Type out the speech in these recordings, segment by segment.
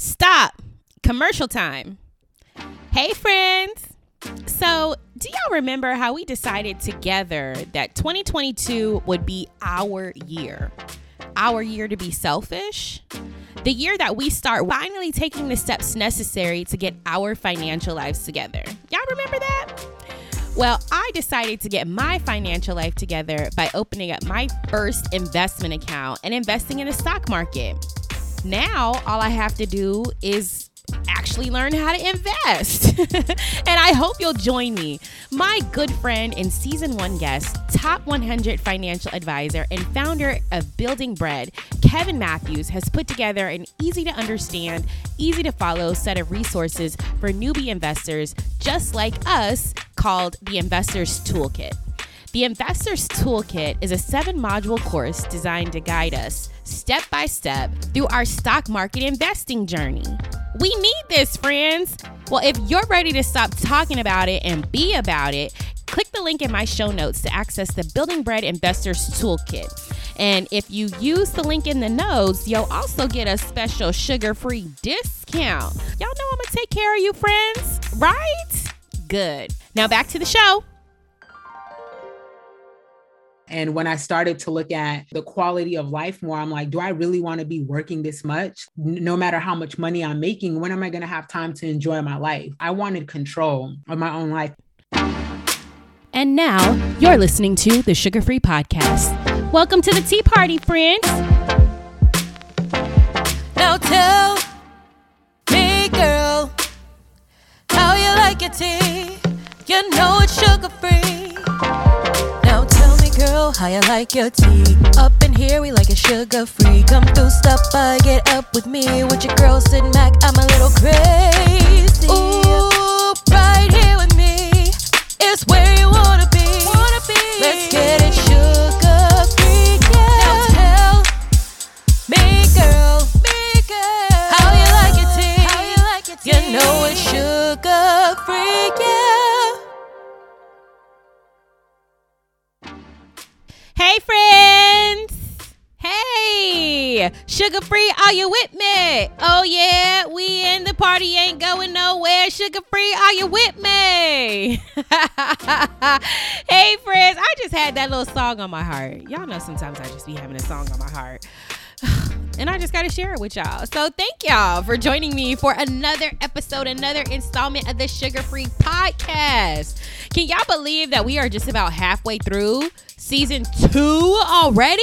Stop. Commercial time. Hey, friends. So, do y'all remember how we decided together that 2022 would be our year? Our year to be selfish? The year that we start finally taking the steps necessary to get our financial lives together. Y'all remember that? Well, I decided to get my financial life together by opening up my first investment account and investing in the stock market. Now, all I have to do is actually learn how to invest. and I hope you'll join me. My good friend and season one guest, top 100 financial advisor, and founder of Building Bread, Kevin Matthews, has put together an easy to understand, easy to follow set of resources for newbie investors just like us called the Investor's Toolkit. The Investor's Toolkit is a seven module course designed to guide us step by step through our stock market investing journey. We need this, friends. Well, if you're ready to stop talking about it and be about it, click the link in my show notes to access the Building Bread Investors Toolkit. And if you use the link in the notes, you'll also get a special sugar free discount. Y'all know I'm gonna take care of you, friends, right? Good. Now back to the show. And when I started to look at the quality of life more, I'm like, do I really want to be working this much? No matter how much money I'm making, when am I going to have time to enjoy my life? I wanted control of my own life. And now you're listening to the Sugar Free Podcast. Welcome to the Tea Party, friends. Now tell me, girl, how you like your tea. You know it's sugar free girl, how you like your tea? Up in here, we like it sugar free. Come through, stop by, get up with me. With your girl sitting back, I'm a little crazy. Party ain't going nowhere. Sugar free, are you with me? hey, friends, I just had that little song on my heart. Y'all know sometimes I just be having a song on my heart. and I just got to share it with y'all. So thank y'all for joining me for another episode, another installment of the Sugar Free Podcast. Can y'all believe that we are just about halfway through season two already?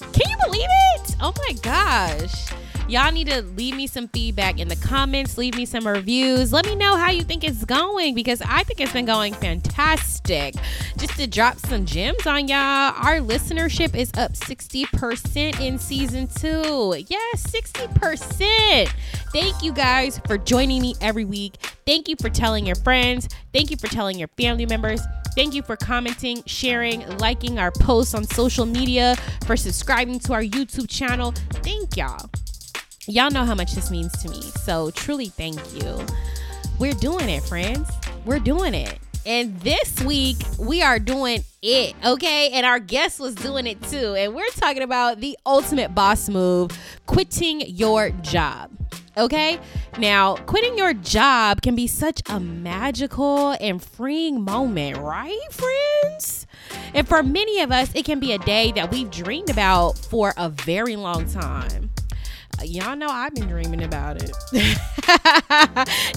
Can you believe it? Oh my gosh. Y'all need to leave me some feedback in the comments, leave me some reviews. Let me know how you think it's going because I think it's been going fantastic. Just to drop some gems on y'all, our listenership is up 60% in season two. Yes, 60%. Thank you guys for joining me every week. Thank you for telling your friends. Thank you for telling your family members. Thank you for commenting, sharing, liking our posts on social media, for subscribing to our YouTube channel. Thank y'all. Y'all know how much this means to me. So truly thank you. We're doing it, friends. We're doing it. And this week we are doing it, okay? And our guest was doing it too. And we're talking about the ultimate boss move quitting your job. Okay? Now, quitting your job can be such a magical and freeing moment, right, friends? And for many of us, it can be a day that we've dreamed about for a very long time y'all know I've been dreaming about it.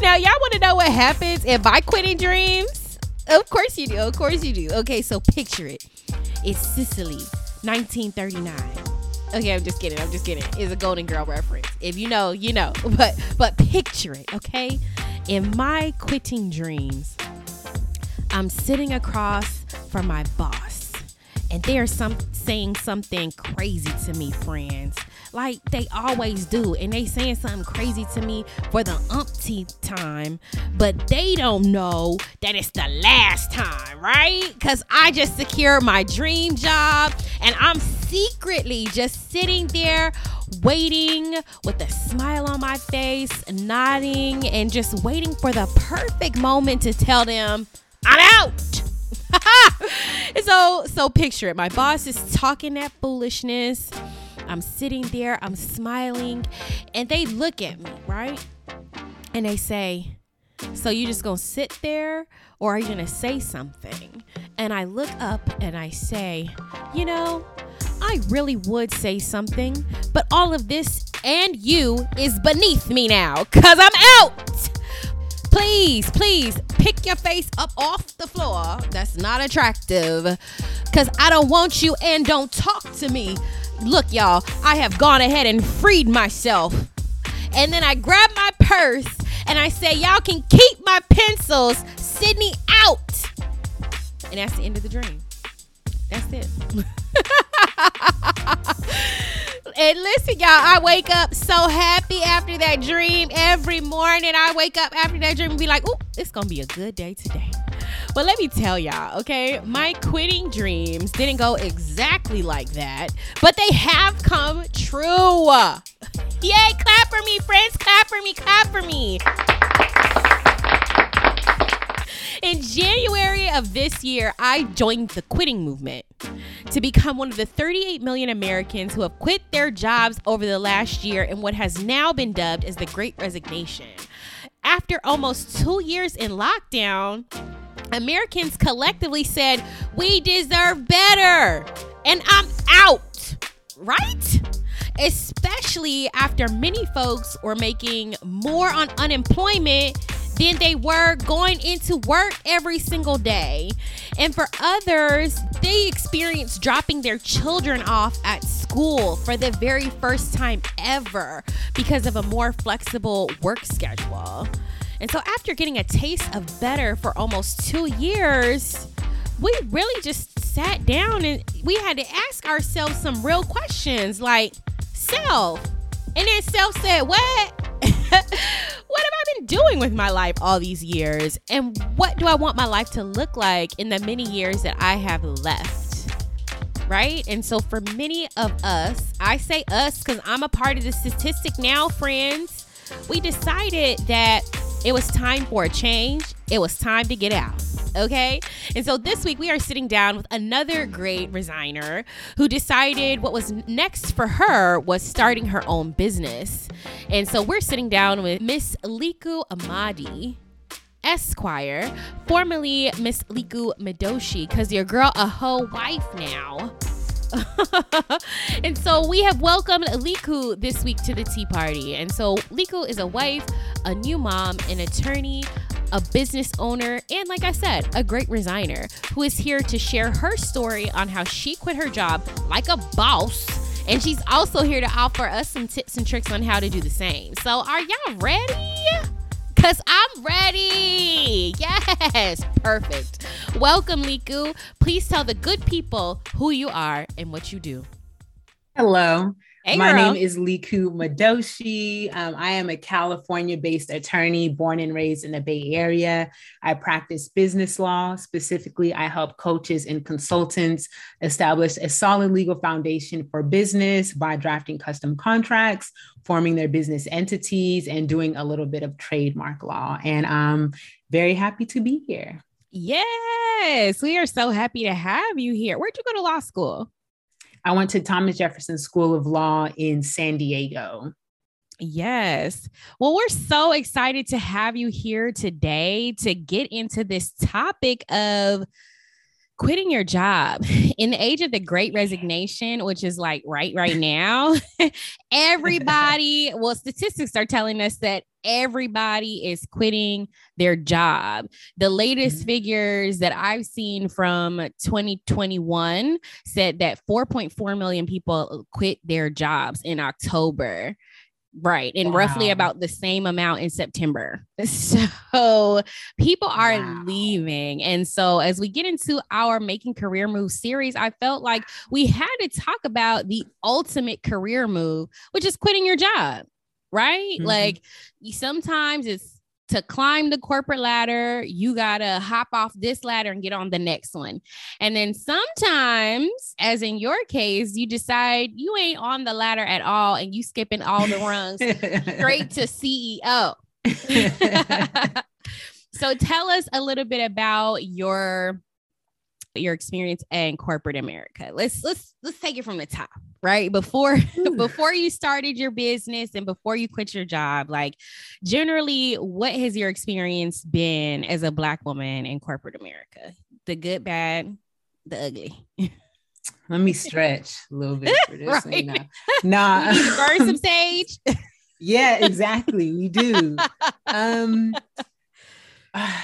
now, y'all want to know what happens if I quitting dreams? Of course you do. Of course you do. Okay, so picture it. It's Sicily, 1939. Okay, I'm just kidding. I'm just kidding. It's a Golden Girl reference. If you know, you know. But but picture it, okay? In my quitting dreams, I'm sitting across from my boss, and they are some saying something crazy to me, friends like they always do. And they saying something crazy to me for the umpteenth time, but they don't know that it's the last time, right? Because I just secured my dream job and I'm secretly just sitting there waiting with a smile on my face, nodding, and just waiting for the perfect moment to tell them, I'm out. so so picture it. My boss is talking that foolishness I'm sitting there, I'm smiling, and they look at me, right? And they say, So you just gonna sit there or are you gonna say something? And I look up and I say, You know, I really would say something, but all of this and you is beneath me now because I'm out. Please, please pick your face up off the floor. That's not attractive because I don't want you and don't talk to me. Look, y'all, I have gone ahead and freed myself. And then I grab my purse and I say, Y'all can keep my pencils. Sydney out. And that's the end of the dream. That's it. and listen, y'all, I wake up so happy after that dream every morning. I wake up after that dream and be like, ooh, it's going to be a good day today. But let me tell y'all, okay, my quitting dreams didn't go exactly like that, but they have come true. Yay, clap for me, friends, clap for me, clap for me. In January of this year, I joined the quitting movement to become one of the 38 million Americans who have quit their jobs over the last year in what has now been dubbed as the Great Resignation. After almost two years in lockdown, Americans collectively said, We deserve better, and I'm out, right? Especially after many folks were making more on unemployment than they were going into work every single day. And for others, they experienced dropping their children off at school for the very first time ever because of a more flexible work schedule. And so, after getting a taste of better for almost two years, we really just sat down and we had to ask ourselves some real questions like, self. And then self said, What? what have I been doing with my life all these years? And what do I want my life to look like in the many years that I have left? Right? And so, for many of us, I say us because I'm a part of the statistic now, friends. We decided that it was time for a change. It was time to get out. Okay. And so this week we are sitting down with another great resigner who decided what was next for her was starting her own business. And so we're sitting down with Miss Liku Amadi. Esquire, formerly Miss Liku Madoshi, because your girl a whole wife now. and so we have welcomed Liku this week to the tea party. And so Liku is a wife, a new mom, an attorney, a business owner, and like I said, a great resigner who is here to share her story on how she quit her job like a boss. And she's also here to offer us some tips and tricks on how to do the same. So, are y'all ready? Because I'm ready. Yes, perfect. Welcome, Liku. Please tell the good people who you are and what you do. Hello. Hey, My girl. name is Liku Madoshi. Um, I am a California based attorney born and raised in the Bay Area. I practice business law. Specifically, I help coaches and consultants establish a solid legal foundation for business by drafting custom contracts, forming their business entities, and doing a little bit of trademark law. And I'm very happy to be here. Yes, we are so happy to have you here. Where'd you go to law school? I went to Thomas Jefferson School of Law in San Diego. Yes. Well, we're so excited to have you here today to get into this topic of quitting your job in the age of the great resignation which is like right right now everybody well statistics are telling us that everybody is quitting their job the latest Mhm. figures that i've seen from 2021 said that 4.4 million people quit their jobs in october Right. And roughly about the same amount in September. So people are Wow. leaving. And so as we get into our Making Career Move series, I felt like we had to talk about the ultimate career move, which is quitting your job. Right. Mhm. Like sometimes it's to climb the corporate ladder, you got to hop off this ladder and get on the next one. And then sometimes, as in your case, you decide you ain't on the ladder at all and you skipping all the rungs straight to CEO. so tell us a little bit about your your experience in corporate America. Let's let's let's take it from the top. Right? Before before you started your business and before you quit your job, like generally, what has your experience been as a black woman in corporate America? The good, bad, the ugly. Let me stretch a little bit for this. Right. know. Nah. You need to burn some sage. yeah, exactly. We do. Um, I,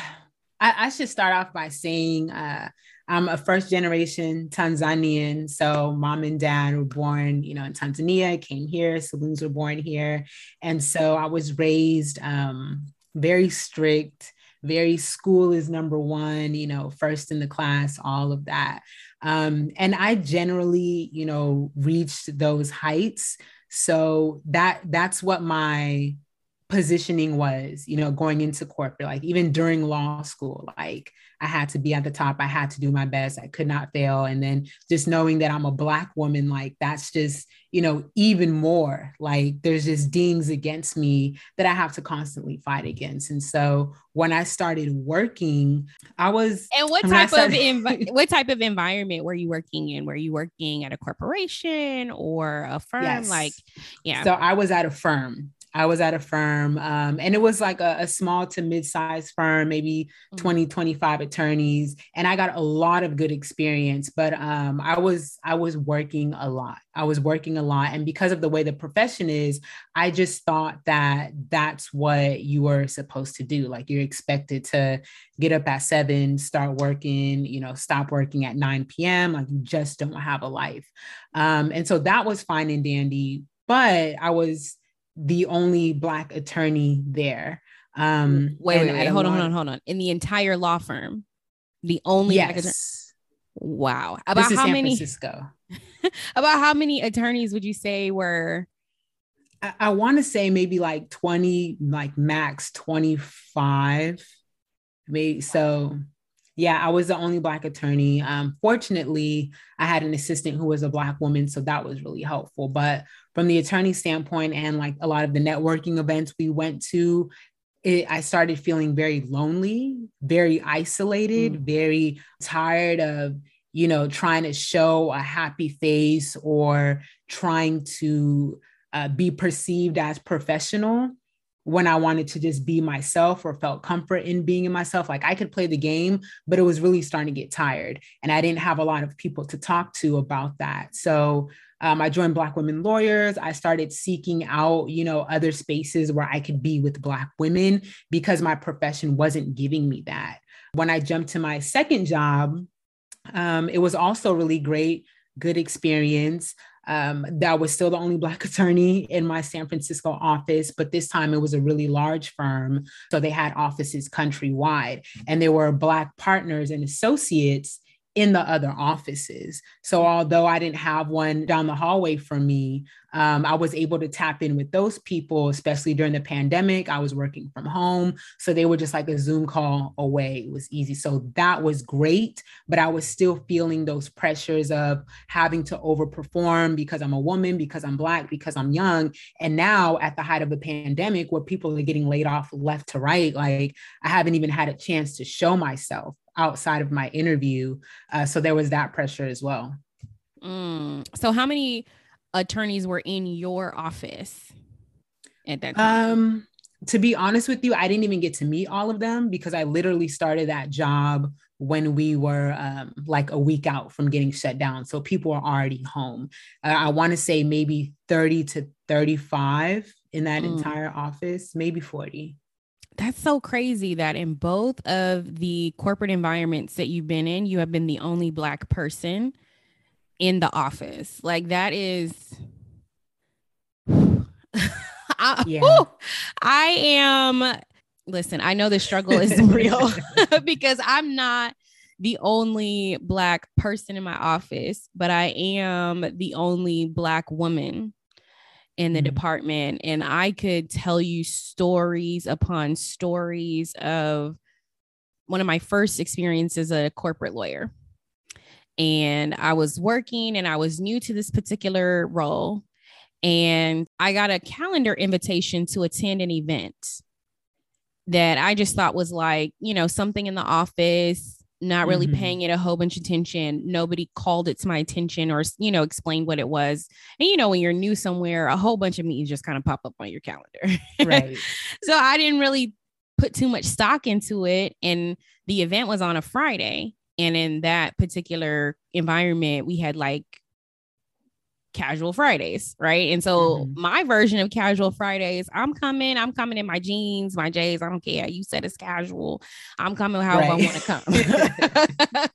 I should start off by saying uh, I'm a first generation Tanzanian. So mom and dad were born, you know, in Tanzania, came here, siblings were born here. And so I was raised um, very strict, very school is number one, you know, first in the class, all of that. Um, and I generally, you know, reached those heights. So that that's what my positioning was, you know, going into corporate, like even during law school, like I had to be at the top, I had to do my best, I could not fail. And then just knowing that I'm a Black woman, like that's just, you know, even more like there's just dings against me that I have to constantly fight against. And so when I started working, I was. And what type of started- envi- what type of environment were you working in? Were you working at a corporation or a firm? Yes. Like, yeah. So I was at a firm. I was at a firm, um, and it was like a, a small to mid-sized firm, maybe Mhm. 20, 25 attorneys, and I got a lot of good experience. But um, I was I was working a lot. I was working a lot, and because of the way the profession is, I just thought that that's what you were supposed to do. Like you're expected to get up at seven, start working, you know, stop working at 9 p.m. Like you just don't have a life. Um, and so that was fine and dandy. But I was the only black attorney there. Um, wait, wait, wait. Hold on, hold on, hold on. In the entire law firm, the only Yes. wow. About how San many? Francisco. About how many attorneys would you say were? I, I want to say maybe like 20, like max 25. Maybe so. Yeah, I was the only black attorney. Um, fortunately, I had an assistant who was a black woman, so that was really helpful. But from the attorney standpoint and like a lot of the networking events we went to, it, I started feeling very lonely, very isolated, very tired of, you know, trying to show a happy face or trying to uh, be perceived as professional when I wanted to just be myself or felt comfort in being in myself. Like I could play the game, but it was really starting to get tired. And I didn't have a lot of people to talk to about that. So um, I joined Black Women Lawyers. I started seeking out, you know, other spaces where I could be with Black women because my profession wasn't giving me that. When I jumped to my second job, um, it was also really great, good experience. Um, that was still the only Black attorney in my San Francisco office, but this time it was a really large firm. So they had offices countrywide, and there were Black partners and associates in the other offices. So although I didn't have one down the hallway from me, um, I was able to tap in with those people, especially during the pandemic. I was working from home. So they were just like a Zoom call away. It was easy. So that was great. But I was still feeling those pressures of having to overperform because I'm a woman, because I'm Black, because I'm young. And now at the height of the pandemic, where people are getting laid off left to right, like I haven't even had a chance to show myself outside of my interview. Uh, so there was that pressure as well. Mm. So, how many attorneys were in your office at that time? Um, to be honest with you, I didn't even get to meet all of them because I literally started that job when we were um, like a week out from getting shut down. So people are already home. Uh, I want to say maybe 30 to 35 in that Mm. entire office, maybe 40. That's so crazy that in both of the corporate environments that you've been in, you have been the only black person in the office. Like that is I, Yeah. whew. I am listen, I know the struggle is real because I'm not the only black person in my office, but I am the only black woman in the Mhm. department and I could tell you stories upon stories of one of my first experiences as a corporate lawyer. And I was working and I was new to this particular role and I got a calendar invitation to attend an event that I just thought was like, you know, something in the office not really Mhm. paying it a whole bunch of attention. Nobody called it to my attention or, you know, explained what it was. And, you know, when you're new somewhere, a whole bunch of meetings just kind of pop up on your calendar. Right. so I didn't really put too much stock into it. And the event was on a Friday. And in that particular environment, we had like casual Fridays, right? And so Mhm. my version of casual Fridays, I'm coming, I'm coming in my jeans, my J's. I don't care. You said it's casual. I'm coming however I want to come.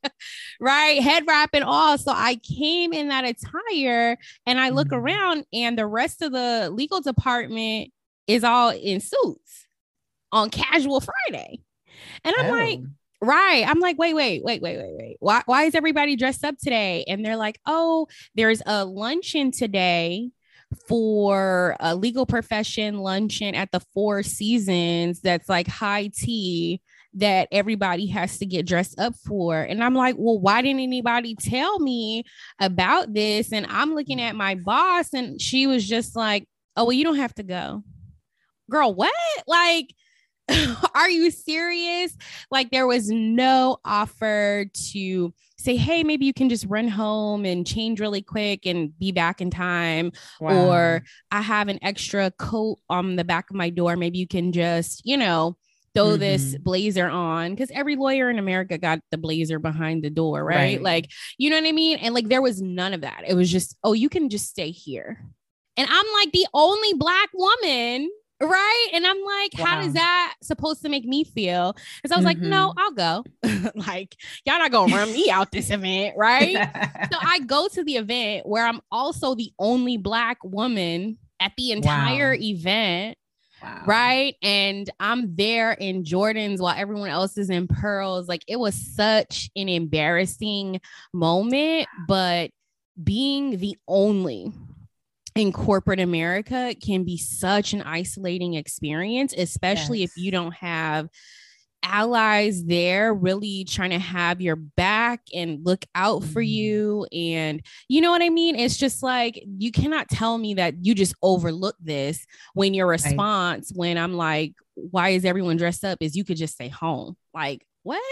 right? Head wrap and all. So I came in that attire and I look Mhm. around and the rest of the legal department is all in suits on casual Friday. And I'm like, Oh. Right. I'm like, wait, wait, wait, wait, wait, wait. Why, why is everybody dressed up today? And they're like, oh, there's a luncheon today for a legal profession luncheon at the Four Seasons that's like high tea that everybody has to get dressed up for. And I'm like, well, why didn't anybody tell me about this? And I'm looking at my boss and she was just like, oh, well, you don't have to go. Girl, what? Like, are you serious? Like there was no offer to say, hey, maybe you can just run home and change really quick and be back in time. Or I have an extra coat on the back of my door. Maybe you can just, you know, throw this Mhm. blazer on because every lawyer in America got the blazer behind the door, right? Right. Like, you know what I mean? And like there was none of that. It was just, oh, you can just stay here. And I'm like the only black woman right? And I'm like, how Wow. is that supposed to make me feel? Because I was like, no, mm-hmm. I'll go. like, y'all not gonna run me out this event, right? so I go to the event where I'm also the only black woman at the entire Wow. event, Wow. right? And I'm there in Jordans while everyone else is in pearls. Like it was such an embarrassing moment, but being the only in corporate America can be such an isolating experience, especially if you don't have allies there really trying to have your back and look out for Mhm. you. And you know what i mean? It's just like you cannot tell me that you just overlook this when your response when i'm like why is everyone dressed up? is you could just stay home. Like what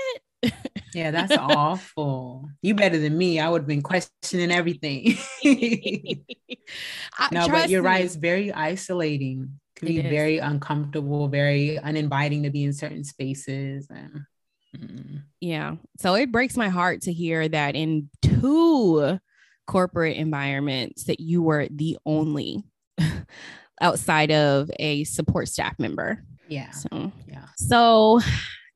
Yeah, that's awful. You better than me. I would have been questioning everything. No, but you're right. It's very isolating. Could It be is. very uncomfortable, very uninviting to be in certain spaces. And mm, Yeah. So it breaks my heart to hear that in two corporate environments that you were the only outside of a support staff member. yeah, So yeah. so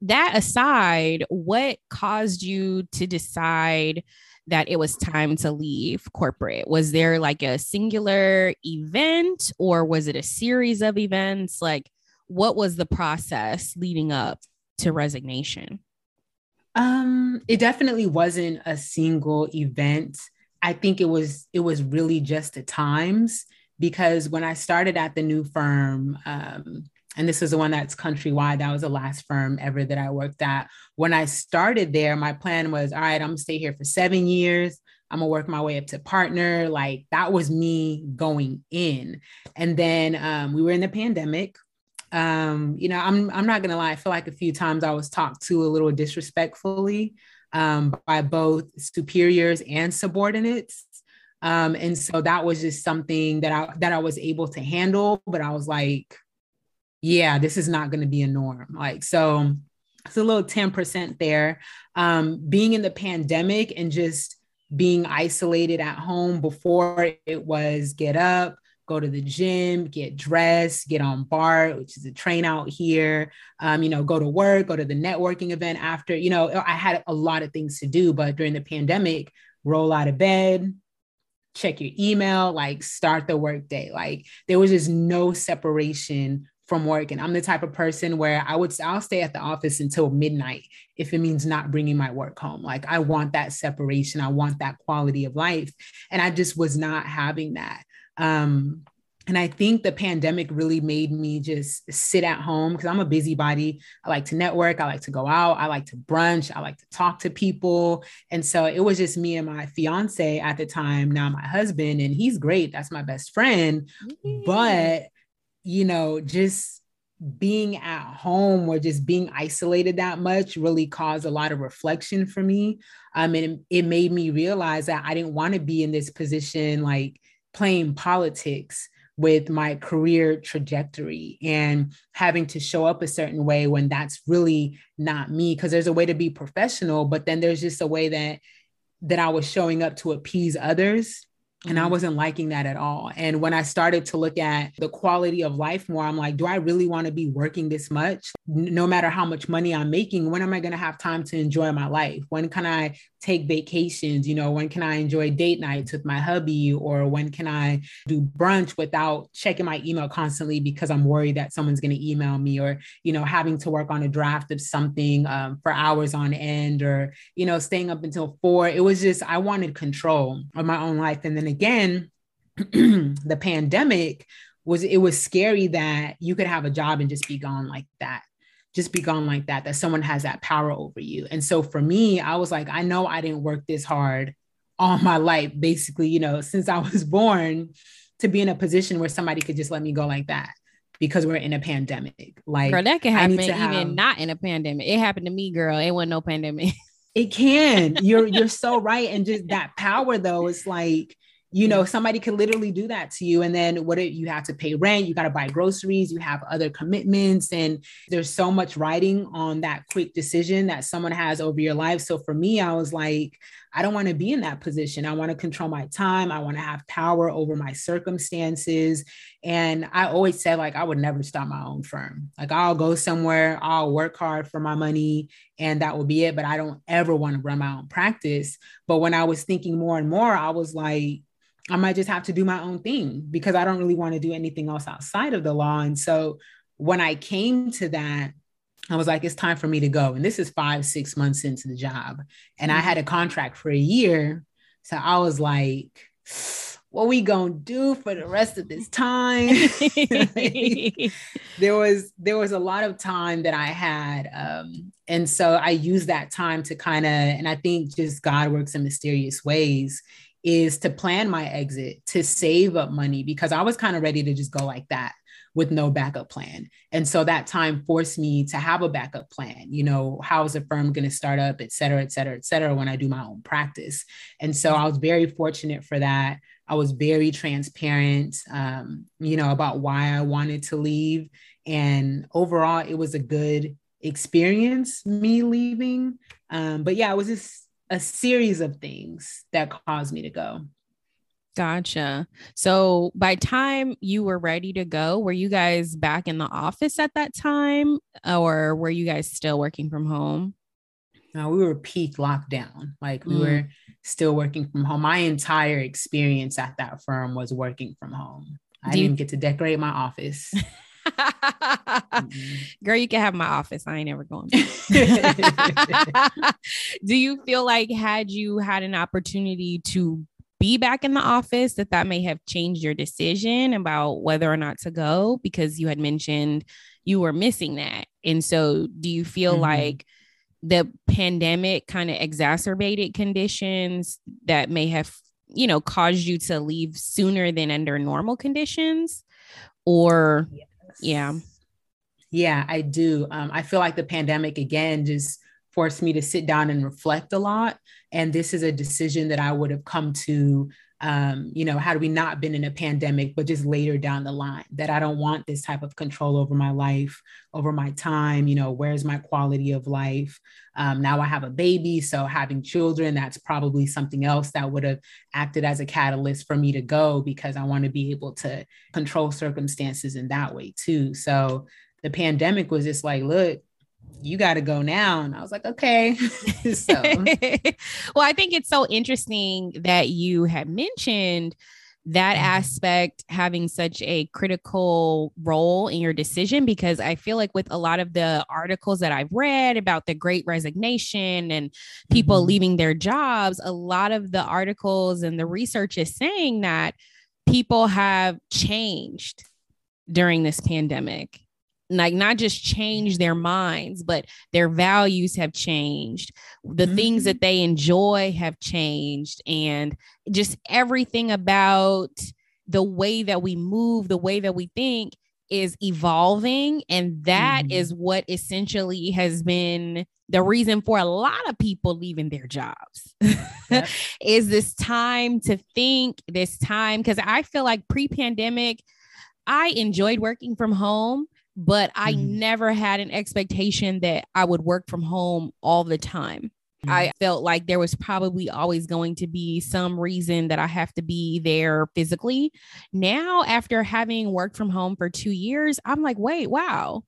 that aside, what caused you to decide that it was time to leave corporate? Was there like a singular event or was it a series of events? Like what was the process leading up to resignation? Um, it definitely wasn't a single event. I think it was it was really just the times because when I started at the new firm, um, and this is the one that's countrywide, that was the last firm ever that I worked at. When I started there, my plan was, all right, I'm gonna stay here for seven years. I'm gonna work my way up to partner. Like that was me going in. And then um, we were in the pandemic um, you know, I'm I'm not gonna lie, I feel like a few times I was talked to a little disrespectfully um, by both superiors and subordinates. Um, and so that was just something that I that I was able to handle, but I was like, yeah, this is not gonna be a norm. Like, so it's a little 10% there. Um, being in the pandemic and just being isolated at home before it was get up, go to the gym, get dressed, get on BART, which is a train out here, um, you know, go to work, go to the networking event after, you know, I had a lot of things to do, but during the pandemic, roll out of bed, check your email, like start the workday. Like there was just no separation from work. And I'm the type of person where I would, I'll stay at the office until midnight if it means not bringing my work home. Like I want that separation. I want that quality of life. And I just was not having that. Um, and I think the pandemic really made me just sit at home because I'm a busybody. I like to network. I like to go out. I like to brunch. I like to talk to people. And so it was just me and my fiance at the time, now my husband, and he's great. That's my best friend. But, you know, just being at home or just being isolated that much really caused a lot of reflection for me. Um, and it made me realize that I didn't want to be in this position, like playing politics with my career trajectory and having to show up a certain way when that's really not me. Because there's a way to be professional, but then there's just a way that that I was showing up to appease others and I mm-hmm. wasn't liking that at all. And when I started to look at the quality of life more, I'm like, do I really want to be working this much? No matter how much money I'm making, when am I going to have time to enjoy my life? When can I take vacations? You know, when can I enjoy date nights with my hubby? Or when can I do brunch without checking my email constantly because I'm worried that someone's going to email me or, you know, having to work on a draft of something um, for hours on end or, you know, staying up until four. It was just, I wanted control of my own life. And then again, the pandemic was it was scary that you could have a job and just be gone like that just be gone like that that someone has that power over you. And so for me i was like i know i didn't work this hard all my life basically you know since i was born to be in a position where somebody could just let me go like that because we're in a pandemic. Like girl that can happen even have, not in a pandemic. It happened to me girl. It wasn't no pandemic. It can. You're you're so right. And just that power though it's like you know mm-hmm. somebody could literally do that to you. And then what it, you have to pay rent you got to buy groceries you have other commitments. And there's so much riding on that quick decision that someone has over your life. So for me i was like i don't want to be in that position. I want to control my time. I want to have power over my circumstances. And i always said like i would never start my own firm. Like i'll go somewhere i'll work hard for my money and that will be it. But i don't ever want to run my own practice. But when i was thinking more and more i was like I might just have to do my own thing because I don't really want to do anything else outside of the law. And so when I came to that, I was like, it's time for me to go. And this is five, six months into the job. And I had a contract for a year. So I was like, what we gonna do for the rest of this time? there was there was a lot of time that I had. Um, and so I used that time to kind of, and I think just God works in mysterious ways is to plan my exit, to save up money, because I was kind of ready to just go like that with no backup plan. And so that time forced me to have a backup plan. You know, how is a firm going to start up, et cetera, et cetera, et cetera, when I do my own practice. And so I was very fortunate for that. I was very transparent, um, you know, about why I wanted to leave. And overall, it was a good experience, me leaving. Um, but yeah, it was just a series of things that caused me to go. Gotcha. So by time you were ready to go, were you guys back in the office at that time or were you guys still working from home? No, we were peak lockdown. Like we mm. were still working from home. My entire experience at that firm was working from home. I didn't get to decorate my office. mm-hmm. Girl, you can have my office. I ain't ever going. Do you feel like had you had an opportunity to be back in the office that that may have changed your decision about whether or not to go because you had mentioned you were missing that. And so do you feel mm-hmm. like the pandemic kind of exacerbated conditions that may have you know caused you to leave sooner than under normal conditions or yeah yeah. Yeah, I do. Um, I feel like the pandemic again just forced me to sit down and reflect a lot. And this is a decision that I would have come to um, you know, had we not been in a pandemic, but just later down the line, that I don't want this type of control over my life, over my time, you know, where's my quality of life? Um, now I have a baby, so having children, that's probably something else that would have acted as a catalyst for me to go because I want to be able to control circumstances in that way too. So the pandemic was just like, look, you got to go now. And I was like, okay. so, well, I think it's so interesting that you had mentioned that mm-hmm. aspect having such a critical role in your decision because I feel like with a lot of the articles that I've read about the great resignation and people mm-hmm. leaving their jobs, a lot of the articles and the research is saying that people have changed during this pandemic like not just change their minds but their values have changed the mm-hmm. things that they enjoy have changed and just everything about the way that we move the way that we think is evolving and that Mhm. is what essentially has been the reason for a lot of people leaving their jobs Yep. is this time to think this time because i feel like pre-pandemic i enjoyed working from home but i Mhm. never had an expectation that i would work from home all the time I felt like there was probably always going to be some reason that I have to be there physically. Now, after having worked from home for two years, I'm like, wait, wow,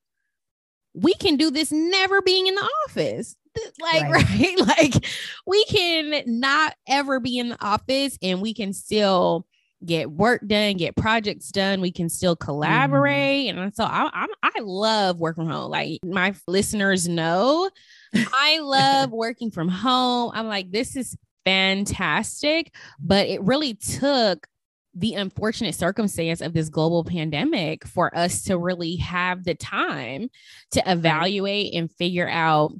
we can do this never being in the office. Like, Right. right? Like, we can not ever be in the office and we can still get work done, get projects done. We can still mm-hmm. collaborate. And so I, I'm, I love work from home. Like, my listeners know I love working from home. I'm like, this is fantastic. But it really took the unfortunate circumstance of this global pandemic for us to really have the time to evaluate and figure out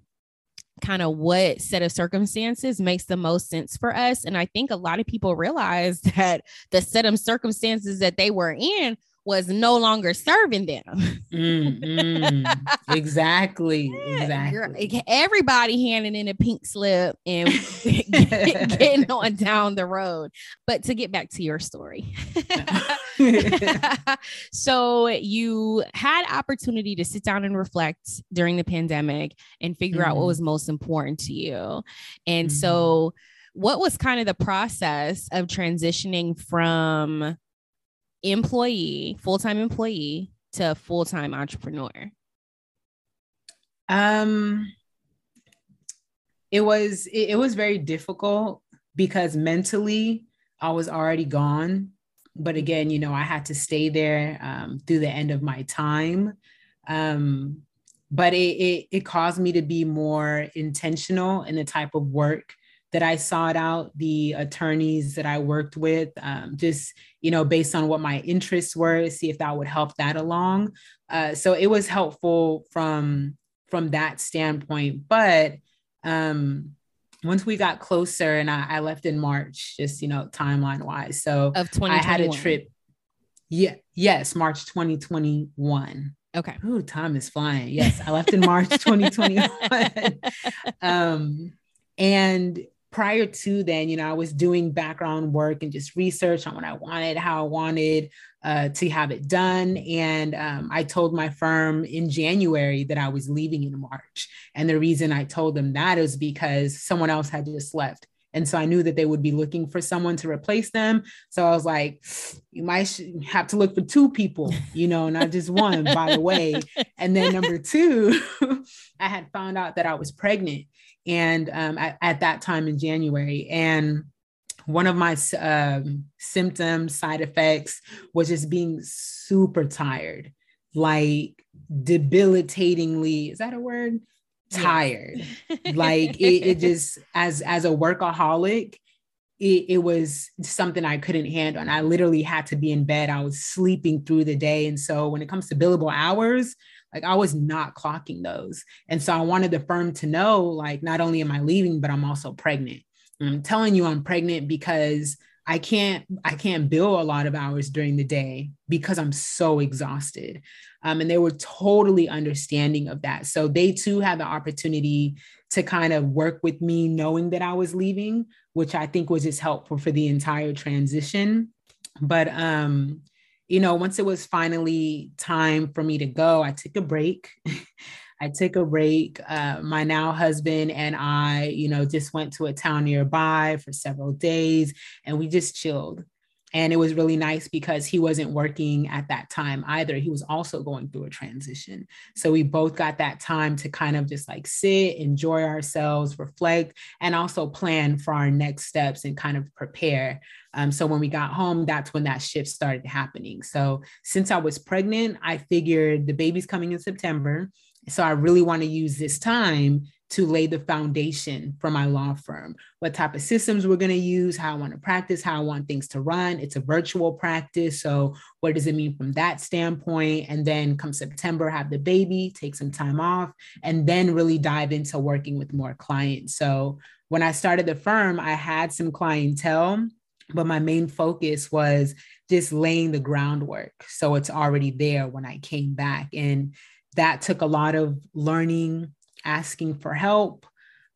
kind of what set of circumstances makes the most sense for us. And I think a lot of people realize that the set of circumstances that they were in was no longer serving them. Mm, mm. exactly. Yeah, girl, Exactly. Everybody handing in a pink slip and getting on down the road. But to get back to your story. so you had opportunity to sit down and reflect during the pandemic and figure out what Mhm. was most important to you. And Mhm. so what was kind of the process of transitioning from employee, full-time employee to full-time entrepreneur? Um, it was it, it was very difficult because mentally I was already gone. But again, you know, I had to stay there um, through the end of my time. Um, but it, it it caused me to be more intentional in the type of work that I sought out, the attorneys that I worked with, um, just you know, based on what my interests were, see if that would help that along. Uh, so it was helpful from from that standpoint. But um, once we got closer, and I, I left in March, just you know, timeline wise. So Of 2021. I had a trip. Yeah, yes, March 2021. Okay. Ooh, time is flying. Yes, I left in March 2021. um, and prior to then, you know, I was doing background work and just research on what I wanted, how I wanted uh, to have it done. And um, I told my firm in January that I was leaving in March. And the reason I told them that is because someone else had just left. And so I knew that they would be looking for someone to replace them. So I was like, you might have to look for two people, you know, not just one, by the way. And then number two, I had found out that I was pregnant. And um, at, at that time in January. And one of my um, symptoms, side effects was just being super tired, like debilitatingly, is that a word? Yes. Tired. like it, it just as as a workaholic, it, it was something I couldn't handle. And I literally had to be in bed. I was sleeping through the day. And so when it comes to billable hours, like I was not clocking those. And so I wanted the firm to know, like, not only am I leaving, but I'm also pregnant. And I'm telling you I'm pregnant because I can't I can't bill a lot of hours during the day because I'm so exhausted. Um, and they were totally understanding of that. So they too had the opportunity to kind of work with me knowing that I was leaving, which I think was just helpful for the entire transition. But um, you know, once it was finally time for me to go, I took a break. I took a break. Uh, my now husband and I, you know, just went to a town nearby for several days and we just chilled. And it was really nice because he wasn't working at that time either. He was also going through a transition. So we both got that time to kind of just like sit, enjoy ourselves, reflect, and also plan for our next steps and kind of prepare. Um, so when we got home, that's when that shift started happening. So since I was pregnant, I figured the baby's coming in September. So I really want to use this time to lay the foundation for my law firm. What type of systems we're going to use, how I want to practice, how I want things to run. It's a virtual practice. So, what does it mean from that standpoint? And then come September, have the baby, take some time off, and then really dive into working with more clients. So, when I started the firm, I had some clientele. But my main focus was just laying the groundwork. So it's already there when I came back. And that took a lot of learning, asking for help,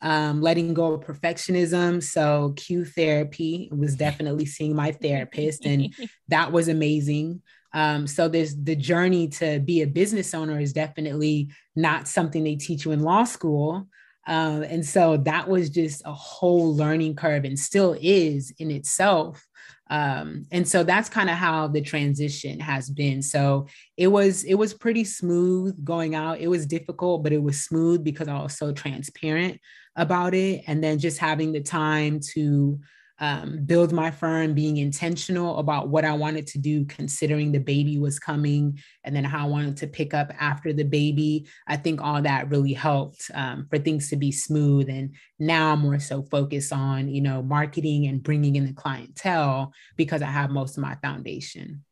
um, letting go of perfectionism. So Q therapy was definitely seeing my therapist, and that was amazing. Um, so there's the journey to be a business owner is definitely not something they teach you in law school. Um, and so that was just a whole learning curve and still is in itself. Um, and so that's kind of how the transition has been. So it was it was pretty smooth going out. It was difficult, but it was smooth because I was so transparent about it. And then just having the time to um, build my firm, being intentional about what I wanted to do, considering the baby was coming, and then how I wanted to pick up after the baby. I think all that really helped um, for things to be smooth. And now I'm more so focused on, you know, marketing and bringing in the clientele because I have most of my foundation.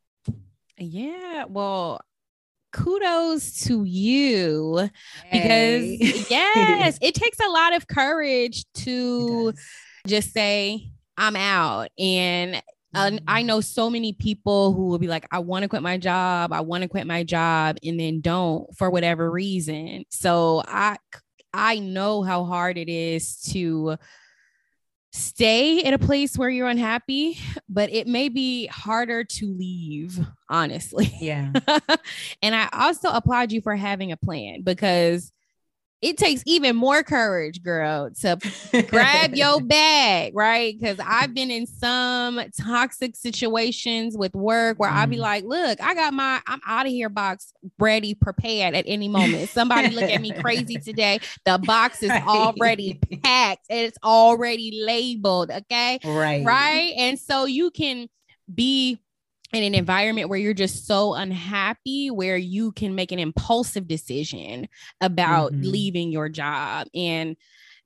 Yeah. Well, kudos to you hey. because yes, it takes a lot of courage to just say, I'm out. And uh, I mm-hmm. know so many people who will be like, I want to quit my job. I want to quit my job and then don't for whatever reason. So I, I know how hard it is to stay in a place where you're unhappy, but it may be harder to leave, honestly. Yeah. and I also applaud you for having a plan because it takes even more courage, girl, to grab your bag, right? Because I've been in some toxic situations with work where mm. I'd be mm. like, look, I got my I'm out of here box ready, prepared at any moment. Somebody look at me crazy today. The box is already packed and it's already labeled. Okay. Right. Right. And so you can be in an environment where you're just so unhappy where you can make an impulsive decision about mm-hmm. leaving your job and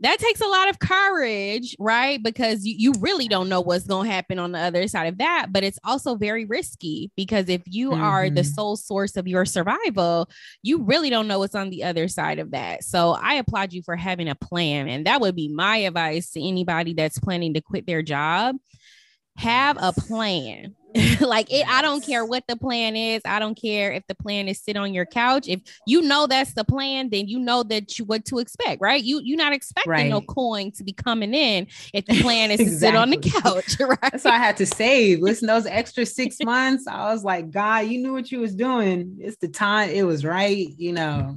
that takes a lot of courage right because you, you really don't know what's going to happen on the other side of that but it's also very risky because if you mm-hmm. are the mm-hmm. sole source of your survival you really don't know what's on the other side of that so i applaud you for having a plan and that would be my advice to anybody that's planning to quit their job have a plan like it i don't care what the plan is. I don't care if the plan is sit on your couch. If you know that's the plan then you know that you what to expect right? You you're not expecting right. no coin to be coming in if the plan is exactly. to sit on the couch right? So i had to save listen those extra six months i was like god you knew what you was doing. It's the time it was right you know.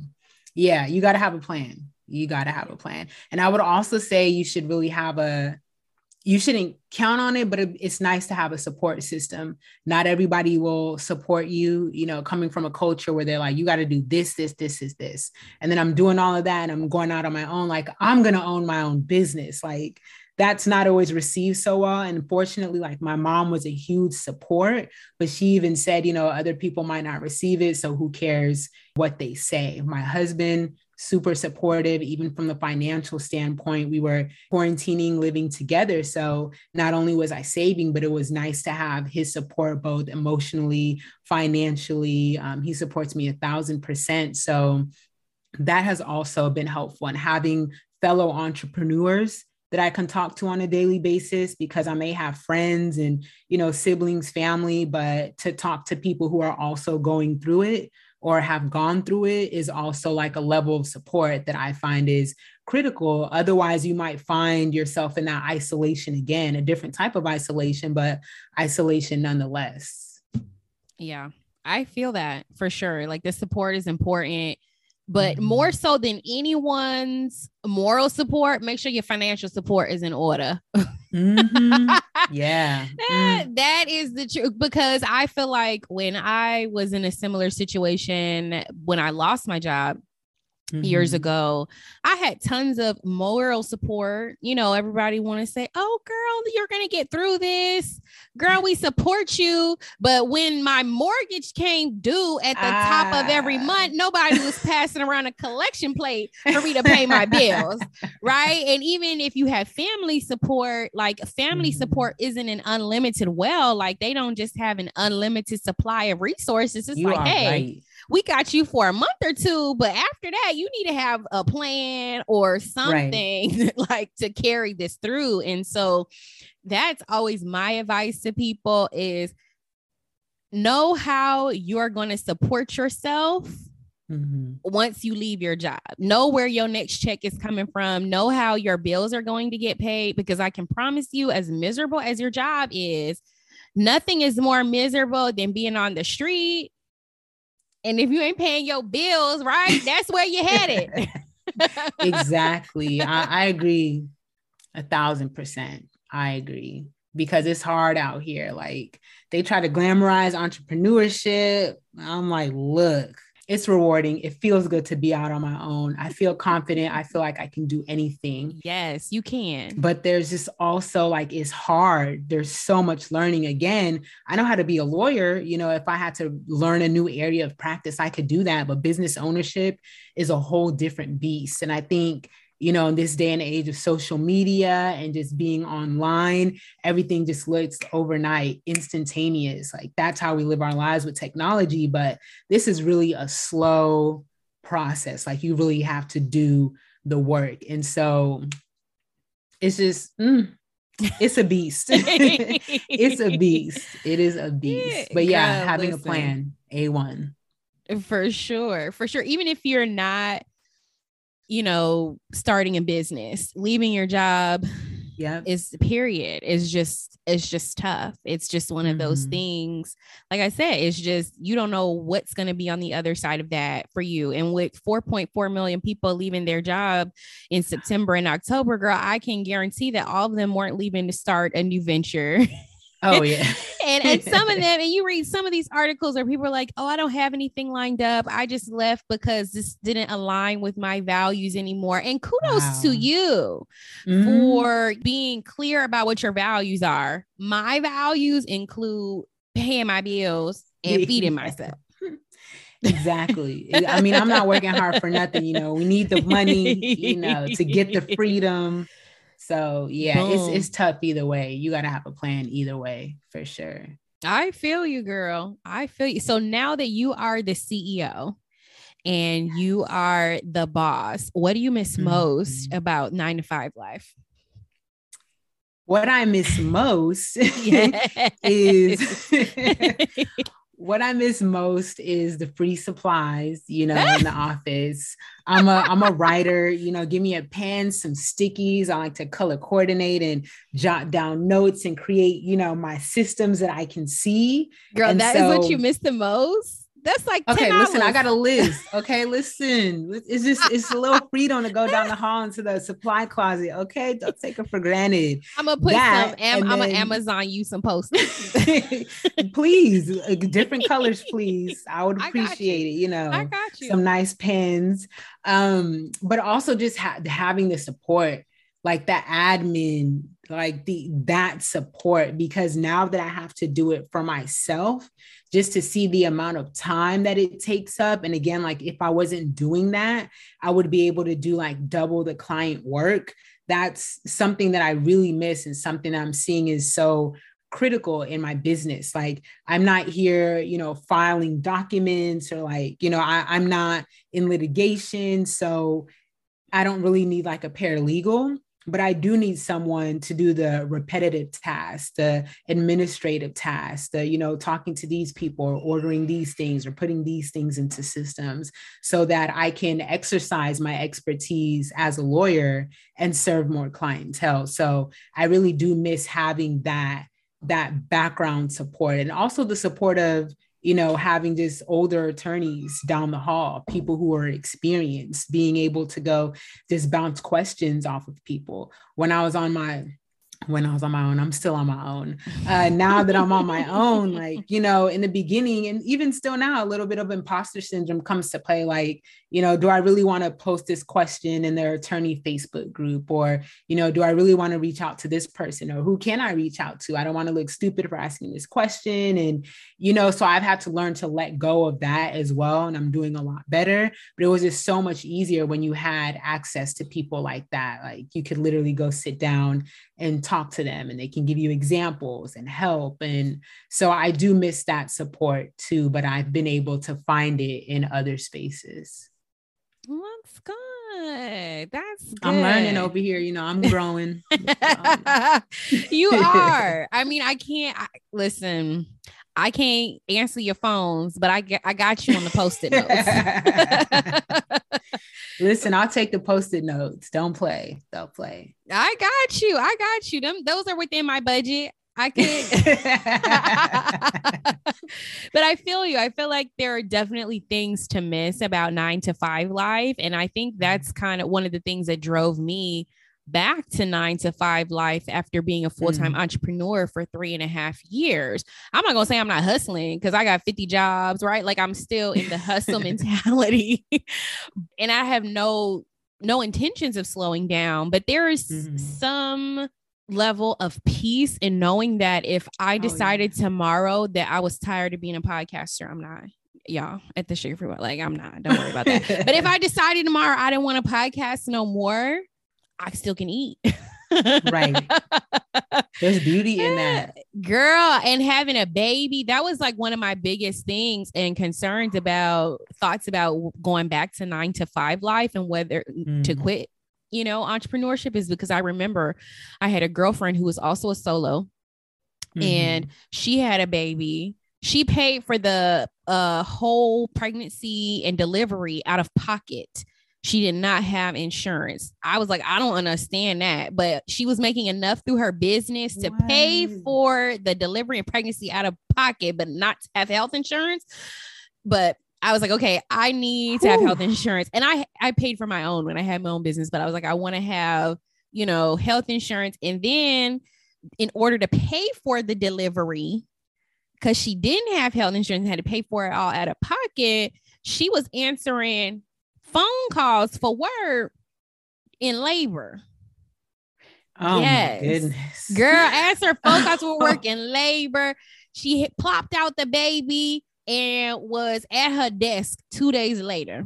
Yeah you got to have a plan. You got to have a plan. And i would also say you should really have a you shouldn't count on it, but it, it's nice to have a support system. Not everybody will support you, you know, coming from a culture where they're like, you got to do this, this, this, is this. And then I'm doing all of that and I'm going out on my own. Like, I'm going to own my own business. Like, that's not always received so well. And fortunately, like my mom was a huge support, but she even said, you know, other people might not receive it. So who cares what they say? My husband, super supportive, even from the financial standpoint. We were quarantining, living together. So not only was I saving, but it was nice to have his support, both emotionally, financially. Um, he supports me a thousand percent. So that has also been helpful. And having fellow entrepreneurs that I can talk to on a daily basis because I may have friends and, you know, siblings, family, but to talk to people who are also going through it or have gone through it is also like a level of support that I find is critical. Otherwise, you might find yourself in that isolation again, a different type of isolation, but isolation nonetheless. Yeah, I feel that for sure. Like the support is important but mm-hmm. more so than anyone's moral support, make sure your financial support is in order. mm-hmm. Yeah. mm. That is the truth because I feel like when I was in a similar situation when I lost my job, mm-hmm. years ago. I had tons of moral support. You know, everybody want to say, "Oh, girl, you're gonna get through this, girl. We support you." But when my mortgage came due at the ah. top of every ah. month, nobody was passing around a collection plate for me to pay my bills, right? And even if you have family support, like family mm-hmm. support isn't an unlimited well. Like they don't just have an unlimited supply of resources. It's you like, hey. Right we got you for a month or two, but after that, you need to have a plan or something right. like to carry this through. And so that's always my advice to people is know how you're going to support yourself mm-hmm. once you leave your job. Know where your next check is coming from. Know how your bills are going to get paid because I can promise you, as miserable as your job is, nothing is more miserable than being on the street. And if you ain't paying your bills, right, that's where you headed. exactly. I, I agree a thousand percent. I agree because it's hard out here. Like they try to glamorize entrepreneurship. I'm like, look, it's rewarding. It feels good to be out on my own. I feel confident. I feel like I can do anything. Yes, you can. But there's just also like it's hard. There's so much learning. Again, I know how to be a lawyer. You know, if I had to learn a new area of practice, I could do that. But business ownership is a whole different beast. And I think you know, in this day and age of social media and just being online, everything just looks overnight, instantaneous. Like that's how we live our lives with technology. But this is really a slow process. Like you really have to do the work. And so it's just, mm, it's a beast. it's a beast. It is a beast. But yeah, Girl, having listen. a plan, A1. For sure. For sure. Even if you're not you know, starting a business, leaving your job yeah. is period is just it's just tough. It's just one of those mm-hmm. things. Like i said it's just you don't know what's going to be on the other side of that for you. And with 4.4 million people leaving their job in september and october girl i can guarantee that all of them weren't leaving to start a new venture Oh yeah. and and some of them, and you read some of these articles where people are like, "Oh, I don't have anything lined up. I just left because this didn't align with my values anymore." And kudos wow. to you mm-hmm. for being clear about what your values are. My values include paying my bills and feeding myself. Exactly. I mean, I'm not working hard for nothing. You know, we need the money, you know, to get the freedom so yeah, Boom. it's it's tough either way. You gotta have a plan either way for sure. I feel you, girl. I feel you. So now that you are the CEO and you are the boss, what do you miss mm-hmm. most about nine to five life? What I miss most is what I miss most is the free supplies, you know, in the office. I'm a I'm a writer, you know, give me a pen, some stickies. I like to color coordinate and jot down notes and create, you know, my systems that I can see. Girl, and that so, is what you miss the most. That's like okay. Listen, I got a list. Okay, listen. It's just it's a little freedom to go down the hall into the supply closet. Okay, don't take it for granted. I'm gonna put that, some. Am, I'm gonna Amazon you some posters. please, uh, different colors, please. I would appreciate you. it. You know, I got you. Some nice pens. Um, but also just ha- having the support, like the admin like the that support because now that I have to do it for myself just to see the amount of time that it takes up. And again like if I wasn't doing that I would be able to do like double the client work. That's something that I really miss and something I'm seeing is so critical in my business. Like i'm not here you know filing documents or like you know I, i'm not in litigation. So i don't really need like a paralegal but I do need someone to do the repetitive tasks, the administrative tasks, the, you know, talking to these people or ordering these things or putting these things into systems so that I can exercise my expertise as a lawyer and serve more clientele. So I really do miss having that that background support and also the support of you know, having just older attorneys down the hall, people who are experienced, being able to go just bounce questions off of people. When I was on my when I was on my own. I'm still on my own. Uh, now that I'm on my own, like, you know, in the beginning and even still now, a little bit of imposter syndrome comes to play. Like, you know, do I really want to post this question in their attorney Facebook group? Or, you know, do I really want to reach out to this person? Or who can I reach out to? I don't want to look stupid for asking this question. And, you know, so I've had to learn to let go of that as well. And I'm doing a lot better. But it was just so much easier when you had access to people like that. Like you could literally go sit down and talk to them and they can give you examples and help. And so I do miss that support too, but I've been able to find it in other spaces. That's good. That's good. I'm learning over here. You know, I'm growing. you are. I mean, I can't I, listen. I can't answer your phones, but I get I got you on the post-it notes. Listen, I'll take the post-it notes. Don't play. Don't play. I got you. I got you. Them those are within my budget. I could but I feel you. I feel like there are definitely things to miss about nine to five life. And I think mm-hmm. that's kind of one of the things that drove me back to nine to five life after being a full-time mm. entrepreneur for three and a half years. I'm not gonna say I'm not hustling because I got 50 jobs, right? Like I'm still in the hustle mentality. and I have no no intentions of slowing down, but there is mm-hmm. some level of peace in knowing that if I decided oh, yeah. tomorrow that I was tired of being a podcaster, I'm not y'all at the sugar free like I'm not. Don't worry about that. but if I decided tomorrow I didn't want to podcast no more, I still can eat. right. There's beauty in that. Girl, and having a baby, that was like one of my biggest things and concerns about thoughts about going back to nine to five life and whether mm. to quit, you know, entrepreneurship is because I remember I had a girlfriend who was also a solo mm-hmm. and she had a baby. She paid for the uh, whole pregnancy and delivery out of pocket she did not have insurance. I was like, I don't understand that. But she was making enough through her business to what? pay for the delivery and pregnancy out of pocket, but not have health insurance. But I was like, okay, I need to have health insurance. And I I paid for my own when I had my own business, but I was like, I want to have, you know, health insurance. And then in order to pay for the delivery, because she didn't have health insurance and had to pay for it all out of pocket, she was answering phone calls for work in labor. Oh yes. my goodness. Girl, answer phone calls for work in labor. She plopped out the baby and was at her desk two days later.